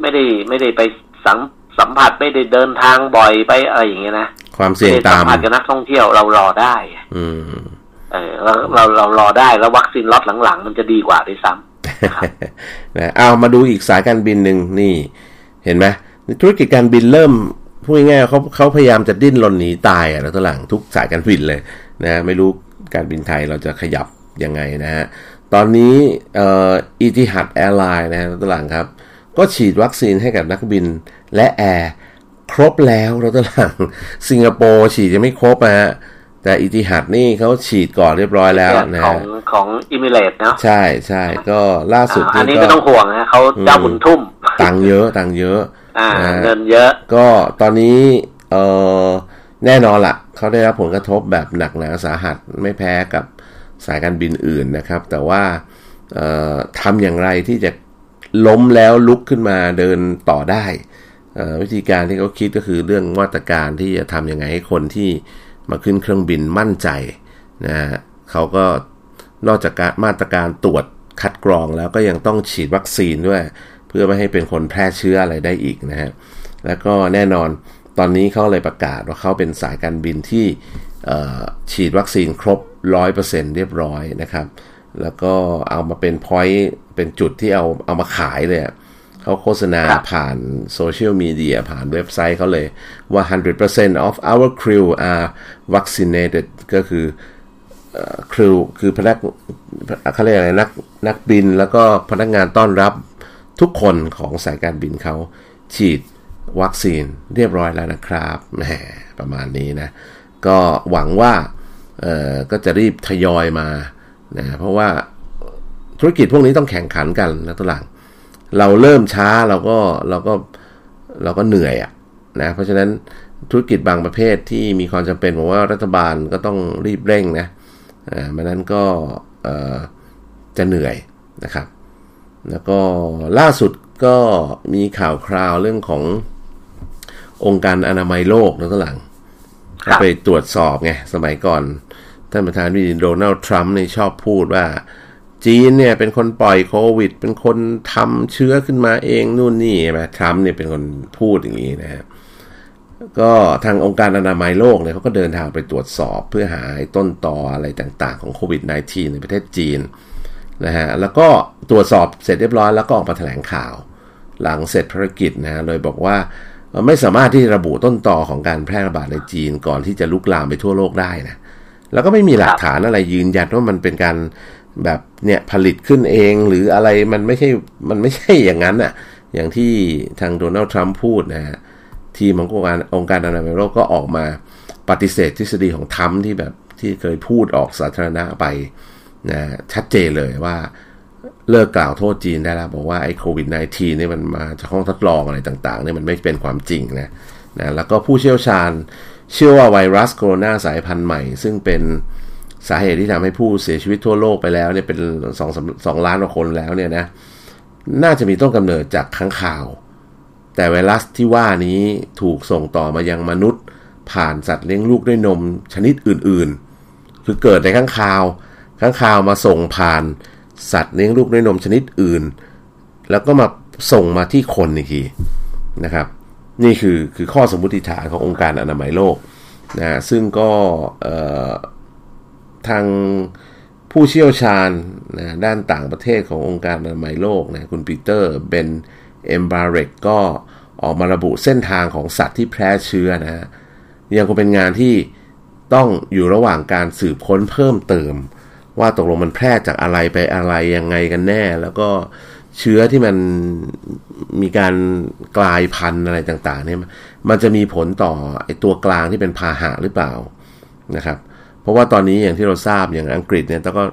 ไม่ได้ไม่ได้ไปสัมสัมผัสไม่ได้เดินทางบ่อยไปอะไรอย่างเงี้ยนะความเสี่ยงตามสัมผัสกับนักท่องเที่ยวเรารอได้ อืม เออเราเราเรารอได้แล้ววัคซีนล็อตหลังๆ มันจะดีกว่าด้วยซ้ำนะเอามาดูอีกสายการบินหนึ่งนี่ เห็นไหมธุรกิจการบินเริ่มพูดง่ายๆเขาเขาพยายามจะดิ้นรนหนีตายอะแล้วตหลังทุกสายการบินเลยนะไม่รู้การบินไทยเราจะขยับยังไงนะฮะตอนนี้เอ่ออีทิฮัดแอร์ไลน์นะฮะตหลังครับ ก็ฉีดวัคซีนให้กับนักบินและแอร์ครบแล้วเราตหลังสิงคโปร์ฉีดยังไม่ครบนะฮะ แต่อีทิฮัดนี่เขาฉีดก่อนเรียบร้อยแล้วนะของของเอมิเรตส์เนาะใช่ใช่ก็ล่าสุดอันนี้ไม่ต้องห่วงนะเขาเจ้าบุญทุ่ม ตังเยอะตังเยอะเงินเยอะ ก็ตอนนี้เออแน่นอนละ่ะเขาได้รับผลกระทบแบบหนักหนาสาหัสไม่แพ้กับสายการบินอื่นนะครับ แต่ว่าทำอย่างไรที่จะล้มแล้วลุกขึ้นมาเดินต่อได้ วิธีการที่เขาคิดก็คือเรื่องมาตรการที่จะทำยังไงให้คนที่ มาขึ้นเครื่องบินมั่นใจนะฮะเขาก็นอกจากการมาตรการตรวจคัดกรองแล้วก็ยังต้องฉีดวัคซีนด้วย เพื่อไม่ให้เป็นคนแพร่เชื้ออะไรได้อีกนะฮะแล้วก็แน่นอนตอนนี้เขาเลยประกาศว่าเขาเป็นสายการบินที่ฉีดวัคซีนครบ 100%เรียบร้อยนะครับ แล้วก็เอามาเป็นพอยต์เป็นจุดที่เอาเอามาขายเลย เขาโฆษณาผ่านโซเชียลมีเดียผ่านเว็บไซต์เขาเลยว่า 100% of our crew are vaccinated ก็คือครูคือพนักเขาเรียกอะไรนักนักบินแล้วก็พนักงานต้อนรับทุกคนของสายการบินเขาฉีดวัคซีนเรียบร้อยแล้วนะครับแหมประมาณนี้นะ ก็หวังว่าเออก็จะรีบทยอยมานะเพราะว่าธุรกิจพวกนี้ต้องแข่งขันกันนะตัวหลัง เราเริ่มช้าเราก็เราก็เราก็เหนื่อยอะนะเพราะฉะนั้นธุรกิจบางประเภทที่มีความจำเป็นผมว่ารัฐบาลก็ต้องรีบเร่งนะอ่ามันนั้นก็จะเหนื่อยนะครับ แล้วก็ล่าสุดก็มีข่าวคราวเรื่องขององค์การอนามัยโลกนะตัวหลังไปตรวจสอบไงสมัยก่อน ท่านประธานวิโดนัลด์ทรัมป์เนี่ยชอบพูดว่า จีนเนี่ยเป็นคนปล่อยโควิด เป็นคนทำเชื้อขึ้นมาเองนู่นนี่ใช่ไหมทรัมป์เนี่ยเป็นคนพูดอย่างนี้นะครับก็ทางองค์การอนามัยโลกเนี่ยเขาก็เดินทางไปตรวจสอบเพื่อหาต้นตออะไรต่างๆของโควิด -19 ในประเทศจีนนะฮะแล้วก็ตรวจสอบเสร็จเรียบร้อยแล้วก็ออกมาแถลงข่าว หลังเสร็จภารกิจนะฮะโดยบอกว่าไม่สามารถที่ระบุต้นตอของการแพร่ระบาดในจีนก่อนที่จะลุกลามไปทั่วโลกได้นะแล้วก็ไม่มีหลักฐานอะไรยืนยันว่ามันเป็นการ แบบเนี่ยผลิตขึ้นเองหรืออะไรมันไม่ใช่มันไม่ใช่อย่างนั้นอะอย่างที่ทางโดนัลด์ทรัมป์พูดนะฮะทีมขององค์การองค์การอนามัยโลกก็ออกมาปฏิเสธทฤษฎีของทัมที่แบบที่เคยพูดออกสาธารณะไปนะชัดเจนเลยว่าเลิกกล่าวโทษจีนได้แล้ว บอกว่าไอ้โควิด -19 นี่มันมาจากห้องทดลองอะไรต่างๆนี่มันไม่เป็นความจริงนะนะแล้วก็ผู้เชี่ยวชาญเชื่อว่าไวรัสโคโรนาสายพันธุ์ใหม่ ซึ่งเป็น สาเหตุที่ทำให้ผู้เสียชีวิตทั่วโลกไปแล้วเนี่ยเป็นสองสองล้านกว่าคนแล้วเนี่ยนะน่าจะมีต้นกำเนิดจากค้างข่าว แต่ไวรัสที่ว่านี้ถูกส่งต่อมายังมนุษย์ ผ่านสัตว์เลี้ยงลูกด้วยนมชนิดอื่นๆ คือเกิดในข้างคาว ข้างคาวมาส่งผ่านสัตว์เลี้ยงลูกด้วยนมชนิดอื่น แล้วก็มาส่งมาที่คนอีกทีนะครับ นี่คือคือข้อสมมติฐานขององค์การอนามัยโลกนะซึ่งก็ ทางผู้เชี่ยวชาญนะด้านต่างประเทศขององค์การอนามัยโลกนะคุณปีเตอร์เบนเอมบาเรกก็ออกมาระบุเส้นทางของสัตว์ที่แพร่เชื้อนะฮะยังคงเป็นงานที่ต้องอยู่ระหว่างการสืบค้นเพิ่มเติม ว่าตกลงมันแพร่จากอะไรไปอะไรยังไงกันแน่ แล้วก็เชื้อที่มันมีการกลายพันธุ์อะไรต่างๆเนี่ยมันจะมีผลต่อไอตัวกลางที่เป็นพาหะหรือเปล่านะครับ ราะว่าตอนนี้อย่างที่เราทราบอย่างอังกฤษเนี่ยก็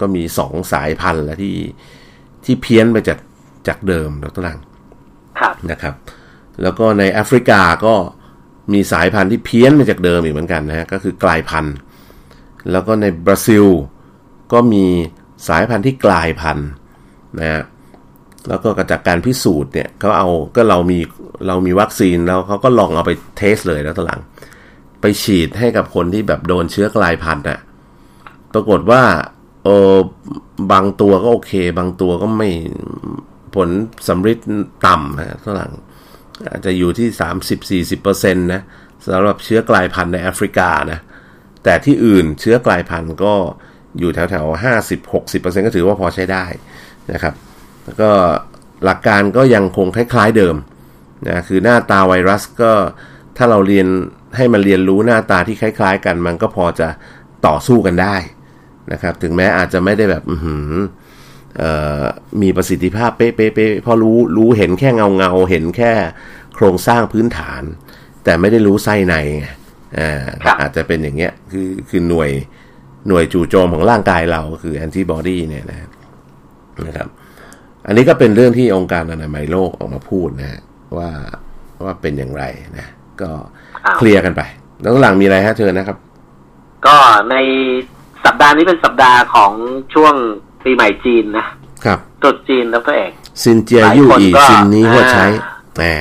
ก็มีสองสายพันธุ์แล้วที่ที่เพี้ยนไปจากจากเดิมดรลังนะครับ แล้วก็ในแอฟริกาก็มีสายพันธุ์ที่เพี้ยนมาจากเดิมอีกเหมือนกันนะฮะก็คือกลายพันธุ์ แล้วก็ในบราซิล ก็มีสายพันธุ์ที่กลายพันธุ์นะฮะแล้วก็จากการพิสูจน์เนี่ยเขาเอาก็เรามีเรามีวัคซีนแล้วเขาก็ลองเอาไปเทสเลยแล้วตหลัง ไปฉีดให้กับคนที่แบบโดนเชื้อกลายพันธุ์น่ะปรากฏว่าเออบางตัวก็โอเค บางตัวก็ไม่ผลสำฤทธิ์ต่ำนะฝรั่งอาจจะอยู่ที่ 30-40%นะสำหรับเชื้อกลายพันธุ์ในแอฟริกานะ แต่ที่อื่นเชื้อกลายพันธุ์ก็อยู่แถวแถวห้าสิบหกสิบเปอร์เซ็นก็ถือว่าพอใช้ได้นะครับ แล้วก็หลักการก็ยังคงคล้ายๆเดิมนะคือหน้าตาไวรัสก็ถ้าเราเรียน ให้มันเรียนรู้หน้าตาที่คล้าย ๆ กันมันก็พอจะต่อสู้กันได้นะครับ ถึงแม้อาจจะไม่ได้แบบอืมีประสิทธิภาพเป๊ะๆเพราะรู้รู้เห็นแค่เงาเงาเห็นแค่โครงสร้างพื้นฐาน แต่ไม่ได้รู้ไส้ในอ่าอาจจะเป็นอย่างเงี้ยคือคือหน่วยหน่วยจู่โจมของร่างกายเราก็คือแอนติบอดีเนี่ยนะนะครับ อันนี้ก็เป็นเรื่องที่องค์การอนามัยโลกออกมาพูดนะว่าว่าเป็นอย่างไรนะก็ เคลียร์กันไป แล้วหลังมีอะไรฮะเชิญนะครับ ก็ในสัปดาห์นี้เป็นสัปดาห์ของช่วงปีใหม่จีนนะครับตรุษจีนดรเอกซินเจียหลายยู่คนอีก็ซินนี้หัวใช้อ่าอ่า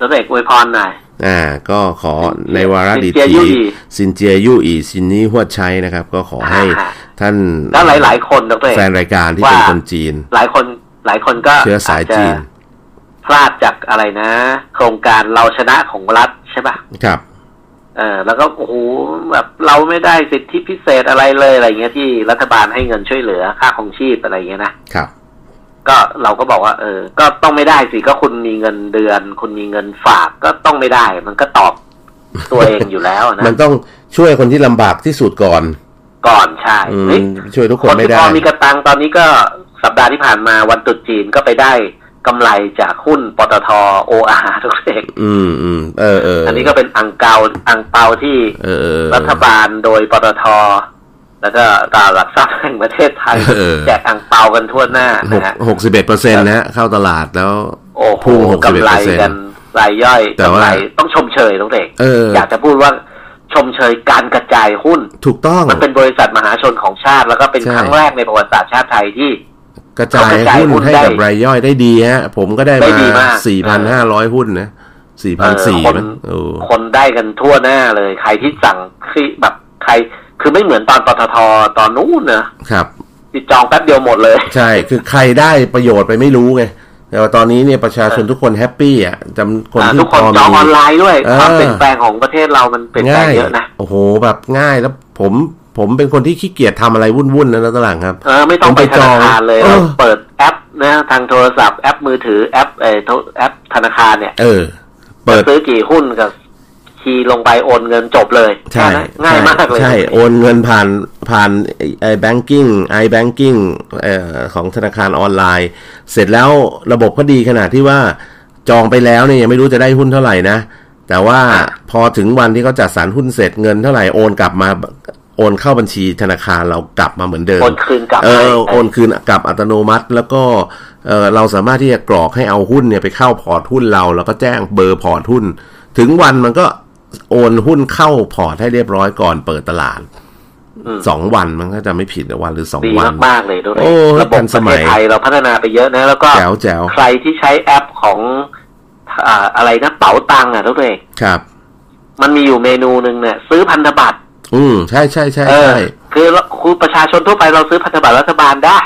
ดรเอกอวยพรหน่อยอ่าก็ขอในวาระดีซินเจียทียู่อีซินเจียยู่อีซินนี้หัวใช้นะครับ ก็ขอให้อ่าท่านแล้วหลาย ๆ คนดรเอกแฟนรายการที่เป็นว่าคนจีน หลายคนหลายคนก็เชื้อสายจีนอจจะพลาดจากอะไรนะ โครงการเราชนะของรัฐใช่ปะครับ เออแล้วก็โอ้โหแบบเราไม่ได้สิทธิพิเศษอะไรเลยอะไรเงี้ยที่รัฐบาลให้เงินช่วยเหลือค่าของชีพอะไรเงี้ยนะครับ ก็เราก็บอกว่า เออ ก็ต้องไม่ได้สิก็คุณมีเงินเดือน คุณมีเงินฝากก็ต้องไม่ได้ มันก็ตอบตัวเองอยู่แล้วนะมันต้องช่วยคนที่ลำบากที่สุดก่อน ก่อนใช่อืมเฮ้ยช่วยทุกคคนนไม่ที่ได้พอมีกระตังตอนนี้ก็สัปดาห์ที่ผ่านมาวันตรุษจีนก็ไปได้ กำไรจากหุ้นปตทโออาร์ทุกเองอืมอืมเออเอออัอันนี้ก็เป็นอังเกาอังเปาที่เออเออรัฐบาลโดยปตทแล้วก็ตลาดหลักทรัพย์แห่งประเทศไทยเออแจกอังเปากันทั่วหน้าหกนะฮะหกสิบเอ็ดเปอร์เซ็นต์นะฮะเข้าตลาดแล้วโอ้โหพุ่งหกสิบเอ็ดกำไรเปอร์เซ็นต์กันรายย่อยแต่ว่ากำไรต้องชมเชยต้องเด็กเอออยากจะพูดว่าชมเชยการกระจายหุ้น ถูกต้องมันเป็นบริษัทมหาชนของชาติ แล้วก็เป็นใช่ครั้งแรกในประวัติศาสตร์ชาติไทยที่ กระจายกระจายหุ้นหุ้นให้ได้กับรายย่อยได้ดีฮะ ผมก็ได้ได้มาดีมากสี่พันห้าร้อยหุ้นนะสี่พันสี่เออคนมั้งโอ้คนได้กันทั่วหน้าเลย ใครที่สั่งที่แบบใคร คือไม่เหมือนตอนปตทตอนนู้นนะครับติดจองแป๊บเดียวหมดเลย ใช่ คือใครได้ประโยชน์ไปไม่รู้ไงแต่ว่าตอนนี้เนี่ยประชาชนทุกคนแฮปปี้อะจำคนอ่าที่ทุกคนพอจองมีออนไลน์ด้วยเออความเปลี่ยนแปลงของประเทศเรามันเปลี่ยนแปลงง่ายเยอะนะโอ้โหแบบง่ายแล้วผม ผมเป็นคนที่ขี้เกียจทำอะไรวุ่นๆนะแล้วตลาดครับเออไม่ต้องไปผมไปธจนาองคารเลยเออเราเปิดแอปนะทางโทรศัพท์แอปมือถือแอปเออโทรแอปธนาคารเนี่ย เออ เปิดจะซื้อกี่หุ้นกับคีย์ลงไปโอนเงินจบเลย ใช่แค่นั้นง่ายมากเลยใช่ โอนเงินผ่านผ่าน i-Banking i-Banking เอ่อของธนาคารออนไลน์ เสร็จแล้วระบบก็ดีขนาดที่ว่าจองไปแล้วเนี่ยยังไม่รู้จะได้หุ้นเท่าไหร่นะ แต่ว่าพอถึงวันที่เขาจัดสรรหุ้นเสร็จเงินเท่าไหร่โอนกลับมา โอนเข้าบัญชีธนาคารเรากลับมาเหมือนเดิมโอนคืนกลับเอให้อโอนคืนกลับอัตโนมัติ แล้วก็เออเราสามารถที่จะกรอกให้เอาหุ้นเนี่ยไปเข้าพอร์ตหุ้นเรา แล้วก็แจ้งเบอร์พอร์ตหุ้น ถึงวันมันก็โอนหุ้นเข้าพอร์ตให้เรียบร้อยก่อนเปิดตลาดอืมสองวันมันก็จะไม่ผิดนะวันหรือสองวันดีมากๆเลยด้วยโอ้ระบบทันสมัยประมัเทยศไทยเราพัฒนาไปเยอะนะ แล้วก็แจ๋วแจ๋วใครที่ใช้แอปของอ่าอะไรนะเป๋าตังค์อะทุกเองครับ มันมีอยู่เมนูหนึ่งเนี่ยซื้อพันธบัตร อืมใช่ใช่ใช่เออใช่คือเราคือประชาชนทั่วไปเราซื้อพันธบัตรรัฐบาลได้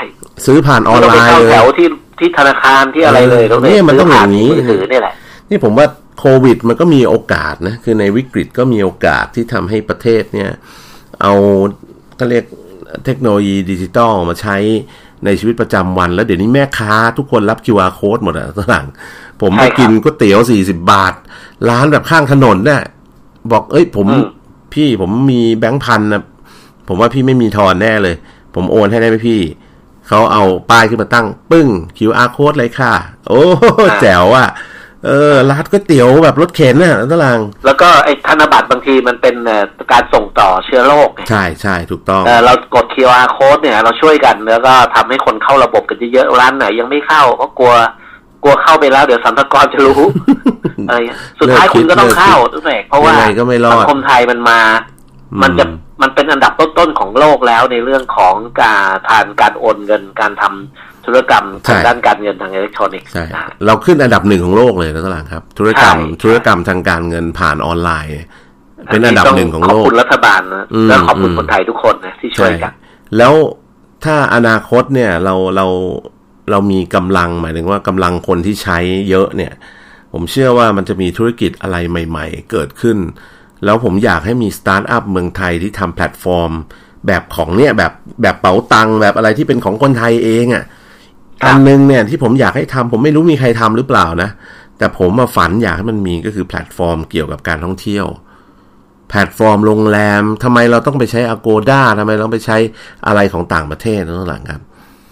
ซื้อผ่านออนม่ต้งไลไปน์เข้าเลแถยวที่ที่ธนาคารที่อะไรเลยเออทุกเองเนี่ยมันต้องอย่างนี้นี้มือถือเนี่ยแหละนี่ผมว่าโควิด มันก็มีโอกาสนะคือในวิกฤตก็มีโอกาสที่ทำให้ประเทศเนี่ย เอาก็เรียกเทคโนโลยีดิจิตอลมาใช้ในชีวิตประจำวัน แล้วเดี๋ยวนี้แม่ค้าทุกคนรับ QR code หมดอะตอนหลังผมไปใช่ครับกินก๋วยเตี๋ยวสี่สิบาท ร้านแบบข้างถนนเนี่ยบอกเอ้ยผมอืม พี่ผมมีแบงค์พันนะผมว่าพี่ไม่มีทอนแน่เลย ผมโอนให้ได้ไหมพี่ เขาเอาป้ายขึ้นมาตั้ง ปึ้ง QR code เลยค่ะ โอ้แจ๋วอะเออร้านก๋วยเตี๋ยวแบบรถเข็นน่ะตาราง แล้วก็ไอ้ธนบัตรบางทีมันเป็นเอ่อการส่งต่อเชื้อโรคไงใช่ใช่ถูกต้องเอ่อเรากด QR code เนี่ย เราช่วยกันแล้วก็ทำให้คนเข้าระบบกันเยอะๆร้านไหนยังไม่เข้าก็กลัว กลัวเข้าไปแล้วเดี๋ยวสัมภากรจะรู้อะไรเงี้ยสุดท้ายคุณก็ต้องเข้าทุกแกเพราะว่ายังไงก็ไม่รอดสังคมไทยมันมา มันจะมันเป็นอันดับต้นๆของโลกแล้วในเรื่องของการทานการโอนเงินการทำธุรกรรมทางด้านการเงินทางอิเล็กทรอนิกส์ใช่นะเราขึ้นอันดับหนึ่งของโลกเลยนะตารางครับ ธุรกรรมใช่ธุรกรรมทางการเงินผ่านออนไลน์ เป็นอันดับหนึ่งของขโลอบกคุณรัฐบาลนะอืมแล้วขอบคุณอืมคนไทยทุกคนนะที่ช่วยกันแล้วถ้าอนาคตเนี่ยเราเรา เรามีกำลังหมายถึงว่ากำลังคนที่ใช้เยอะเนี่ย ผมเชื่อว่ามันจะมีธุรกิจอะไรใหม่ ๆ เกิดขึ้น แล้วผมอยากให้มีสตาร์ทอัพเมืองไทยที่ทำแพลตฟอร์ม แบบของเนี่ยแบบแบบเป๋าตังค์แบบอะไรที่เป็นของคนไทยเองอะ่ะครับอันนึงเนี่ยที่ผมอยากให้ทำผมไม่รู้มีใครทำหรือเปล่านะ แต่ผมมาฝันอยากให้มันมีก็คือแพลตฟอร์มเกี่ยวกับการท่องเที่ยว แพลตฟอร์มโรงแรมทำไมเราต้องไปใช้ Agoda ทำไมเราต้องไปใช้อะไรของต่างประเทศนั่นหลังครับ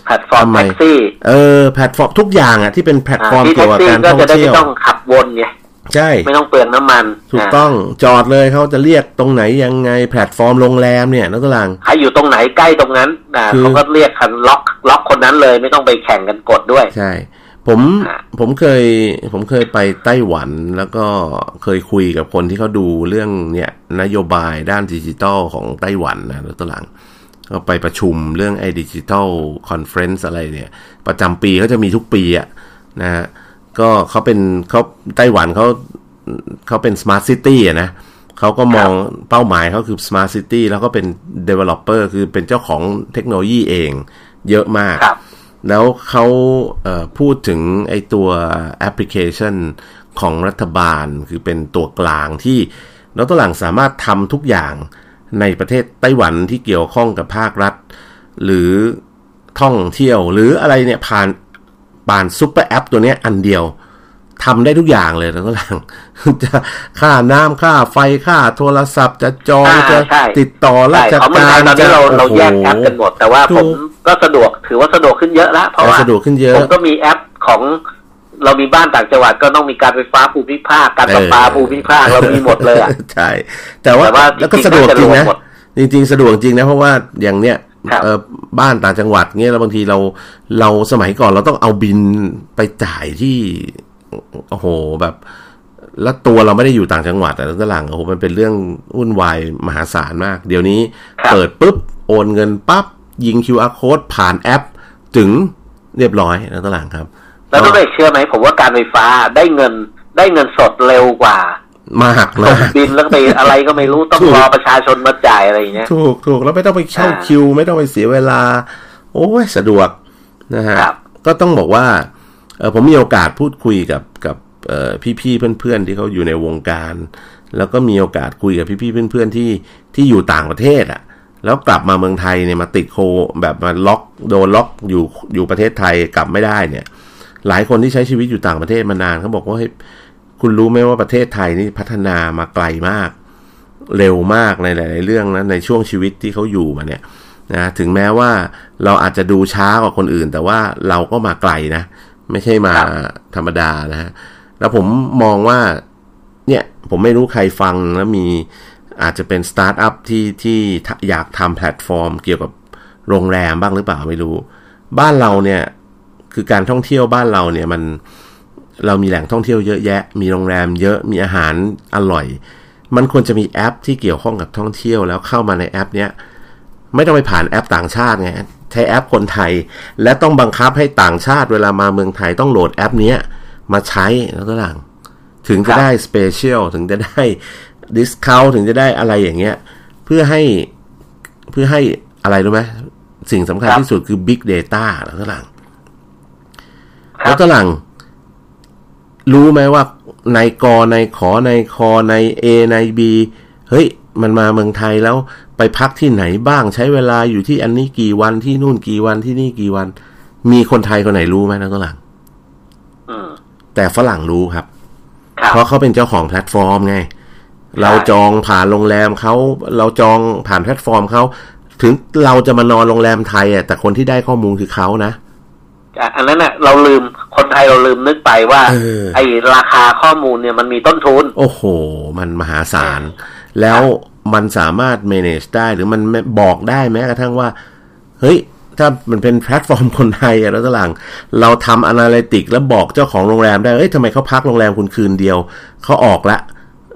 แพลตฟอร์มทำไมแท็กซี่ เออแพลตฟอร์มทุกอย่างอะที่เป็นแพลตฟอร์มที่เกี่แท็ยวกกับซี่การก็ท่องจะได้เที่ไม่ยวต้องขับวนไงใช่ ไม่ต้องเปลืองน้ำมัน ถูกนะต้องจอดเลยเขาจะเรียกตรงไหนยังไงแพลตฟอร์มโรงแรมเนี่ยนักตลังใครอยู่ตรงไหนใกล้ตรงนั้นอ่าคือเขาก็เรียกคันล็อกล็อกคนนั้นเลยไม่ต้องไปแข่งกันกดด้วย ใช่ ผมอะผมเคย ผมเคยไปไต้หวันแล้วก็เคยคุยกับคนที่เขาดูเรื่องเนี่ยนโยบายด้านดิจิตอลของไต้หวันนะนักตลัง ก็ไปประชุมเรื่องไอ้ digital conference อะไรเนี่ย ประจำปีเขาจะมีทุกปีอะนะฮะก็เขาเป็นเขาไต้หวันเขาเขาเป็น smart city อะนะเขาก็มองเป้าหมายเขาคือ Smart City แล้วก็เป็น Developer คือเป็นเจ้าของเทคโนโลยีเองเยอะมากครับแล้วเขาเอ่อพูดถึงไอตัวแอปพลิเคชันของรัฐบาลคือเป็นตัวกลางที่เราตัวหลังสามารถทำทุกอย่าง ในประเทศไต้หวันที่เกี่ยวข้องกับภาครัฐ หรือท่องเที่ยว หรืออะไรเนี่ยผ่านผ่านซุปเปอร์แอปตัวเนี้ยอันเดียวทำได้ทุกอย่างเลยแล้วก็หลังจะค่าน้ำค่าไฟค่าโทรศัพท์ จะจองอ่าจะใช่ติดต่อราใช่ชเขาเมืองกาไทรยตอนนี้เราจะเราแยกโอ้โหแอปกันหมด แต่ว่าถูผกมก็สะดวกถือว่าสะดวกขึ้นเยอะแล้วเพราะว่าสะดวกขึ้นเยอะผมก็มีแอปของ เรามีบ้านต่างจังหวัดก็ต้องมีการไฟฟ้าภูมิภาคการประปาเออภูมิภาคเรามีหมดเลยอะใช่แต่ว่าแต่ว่าแล้วก็จริงๆสะดวกจริงน่าจะรวมนะหมดจริงๆสะดวกจริงนะเพราะว่าอย่างเนี้ยครับเออบ้านต่างจังหวัดเงี้ยแล้วบางทีเราเราสมัยก่อนเราต้องเอาบินไปจ่ายที่โอ้โหแบบ แล้วตัวเราไม่ได้อยู่ต่างจังหวัดแต่ตหลังโอ้โหมันเป็นเรื่องวุ่นวายมหาศาลมาก เดี๋ยวนี้ครับเปิดปุ๊บโอนเงินปั๊บยิง QR code ผ่านแอป ถึงเรียบร้อยแล้วตหลังครับ แล้วต้องเอกเชื่อไหมผมว่าการไฟฟ้าได้เงินได้เงินสดเร็วกว่า มากส่มางกบินแล้วก็ไปอะไรก็ไม่รู้ต้องถูกรอประชาชนมาจ่ายอะไรอย่างเงี้ยถูกถูกแล้วไม่ต้องไปเข้าอ่าคิว ไม่ต้องไปเสียเวลา โอ้ยสะดวกนะฮะครับก็ต้องบอกว่าเออผมมีโอกาสพูดคุยกับกับเอ่อพี่ๆเพื่อนๆ ที่เขาอยู่ในวงการ แล้วก็มีโอกาสคุยกับพี่ๆเพื่อนๆที่ที่อยู่ต่างประเทศอะ่ะแล้วกลับมาเมืองไทยเนี่ยมาติดโคแบบมาล็อกโดนล็อกอยู่อยู่ประเทศไทยกลับไม่ได้เนี่ย หลายคนที่ใช้ชีวิตอยู่ต่างประเทศมานานเขาบอกว่าเฮ้ยคุณรู้ไหมว่าประเทศไทยนี่พัฒนามาไกลมาก เร็วมากในหลาย ๆ เรื่องนะในช่วงชีวิตที่เขาอยู่มาเนี่ยนะถึงแม้ว่าเราอาจจะดูช้ากว่าคนอื่น แต่ว่าเราก็มาไกลนะ ไม่ใช่มาครับธรรมดานะฮะแล้วผมมองว่าเนี่ยผมไม่รู้ใครฟังแล้วมีอาจจะเป็นสตาร์ทอัพที่ที่อยากทำแพลตฟอร์ม เกี่ยวกับโรงแรมบ้างหรือเปล่าไม่รู้ บ้านเราเนี่ย คือการท่องเที่ยวบ้านเราเนี่ยมันเรามีแหล่งท่องเที่ยวเยอะแยะ มีโรงแรมเยอะมีอาหารอร่อย มันควรจะมีแอปที่เกี่ยวข้องกับท่องเที่ยวแล้วเข้ามาในแอป เนี้ยไม่ต้องไปผ่านแอปต่างชาติไงใช้แอปคนไทย และต้องบังคับให้ต่างชาติเวลามาเมืองไทยต้องโหลดแอปเนี้ยมาใช้แล้วก็หลังถึงจะได้ special ถึงจะได้ discount ถึงจะได้อะไรอย่างเงี้ย เพื่อให้เพื่อให้อะไรรู้ไหมสิ่งสำคัญครับที่สุดคือ Big Data แล้วก็หลังครับ แล้วก็หลังรู้ไหมว่าในกอในขอในคอใน A ใน B เฮ้ย มันมาเมืองไทยแล้วไปพักที่ไหนบ้างใช้เวลาอยู่ที่อันนี้กี่วันที่นู่นกี่วันที่นี่กี่วัน มีคนไทยคนไหนรู้ไหมนะก็หลังอืมแต่ฝรั่งรู้ครับครับ เพราะเขาเป็นเจ้าของแพลตฟอร์มไง เราจองผ่านโรงแรมเขาเราจองผ่านแพลตฟอร์มเขาถึงเราจะมานอนโรงแรมไทยอะแต่คนที่ได้ข้อมูลคือเขานะ อะอันนั้นน่ะเราลืมคนไทยเราลืมนึกไปว่าเออไอ้ราคาข้อมูลเนี่ยมันมีต้นทุน โอ้โห มันมหาศาล แล้วมันสามารถ manage ได้หรือมันบอกได้แม้กระทั่งว่า เฮ้ย ถ้ามันเป็นแพลตฟอร์มคนไทยอะแล้วตลัง เราทำ a นาลิติกแล้วบอกเจ้าของโรงแรมได้เอ้ยทำไมเขาพักโรงแรมคุณคืนเดียว เขาออกละ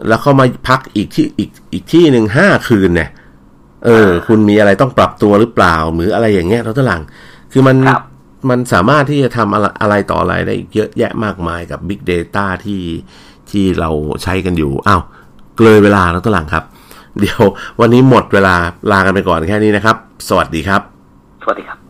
แล้วเขามาพักอีกที่อีกอีกที่หนึ่งห้าคืนเนี่ย เออ คุณมีอะไรต้องปรับตัวหรือเปล่า หรืออะไรอย่างเงี้ยแล้วตลัง คือมันครับ มันสามารถที่จะทำอะไรอะไรต่ออะไรได้อีกเยอะแยะมากมายกับ Big Data ที่ที่เราใช้กันอยู่อ้าวเกลยเวลาแล้วตวหลังครับ เดี๋ยววันนี้หมดเวลาลากันไปก่อนแค่นี้นะครับ สวัสดีครับ สวัสดีครับ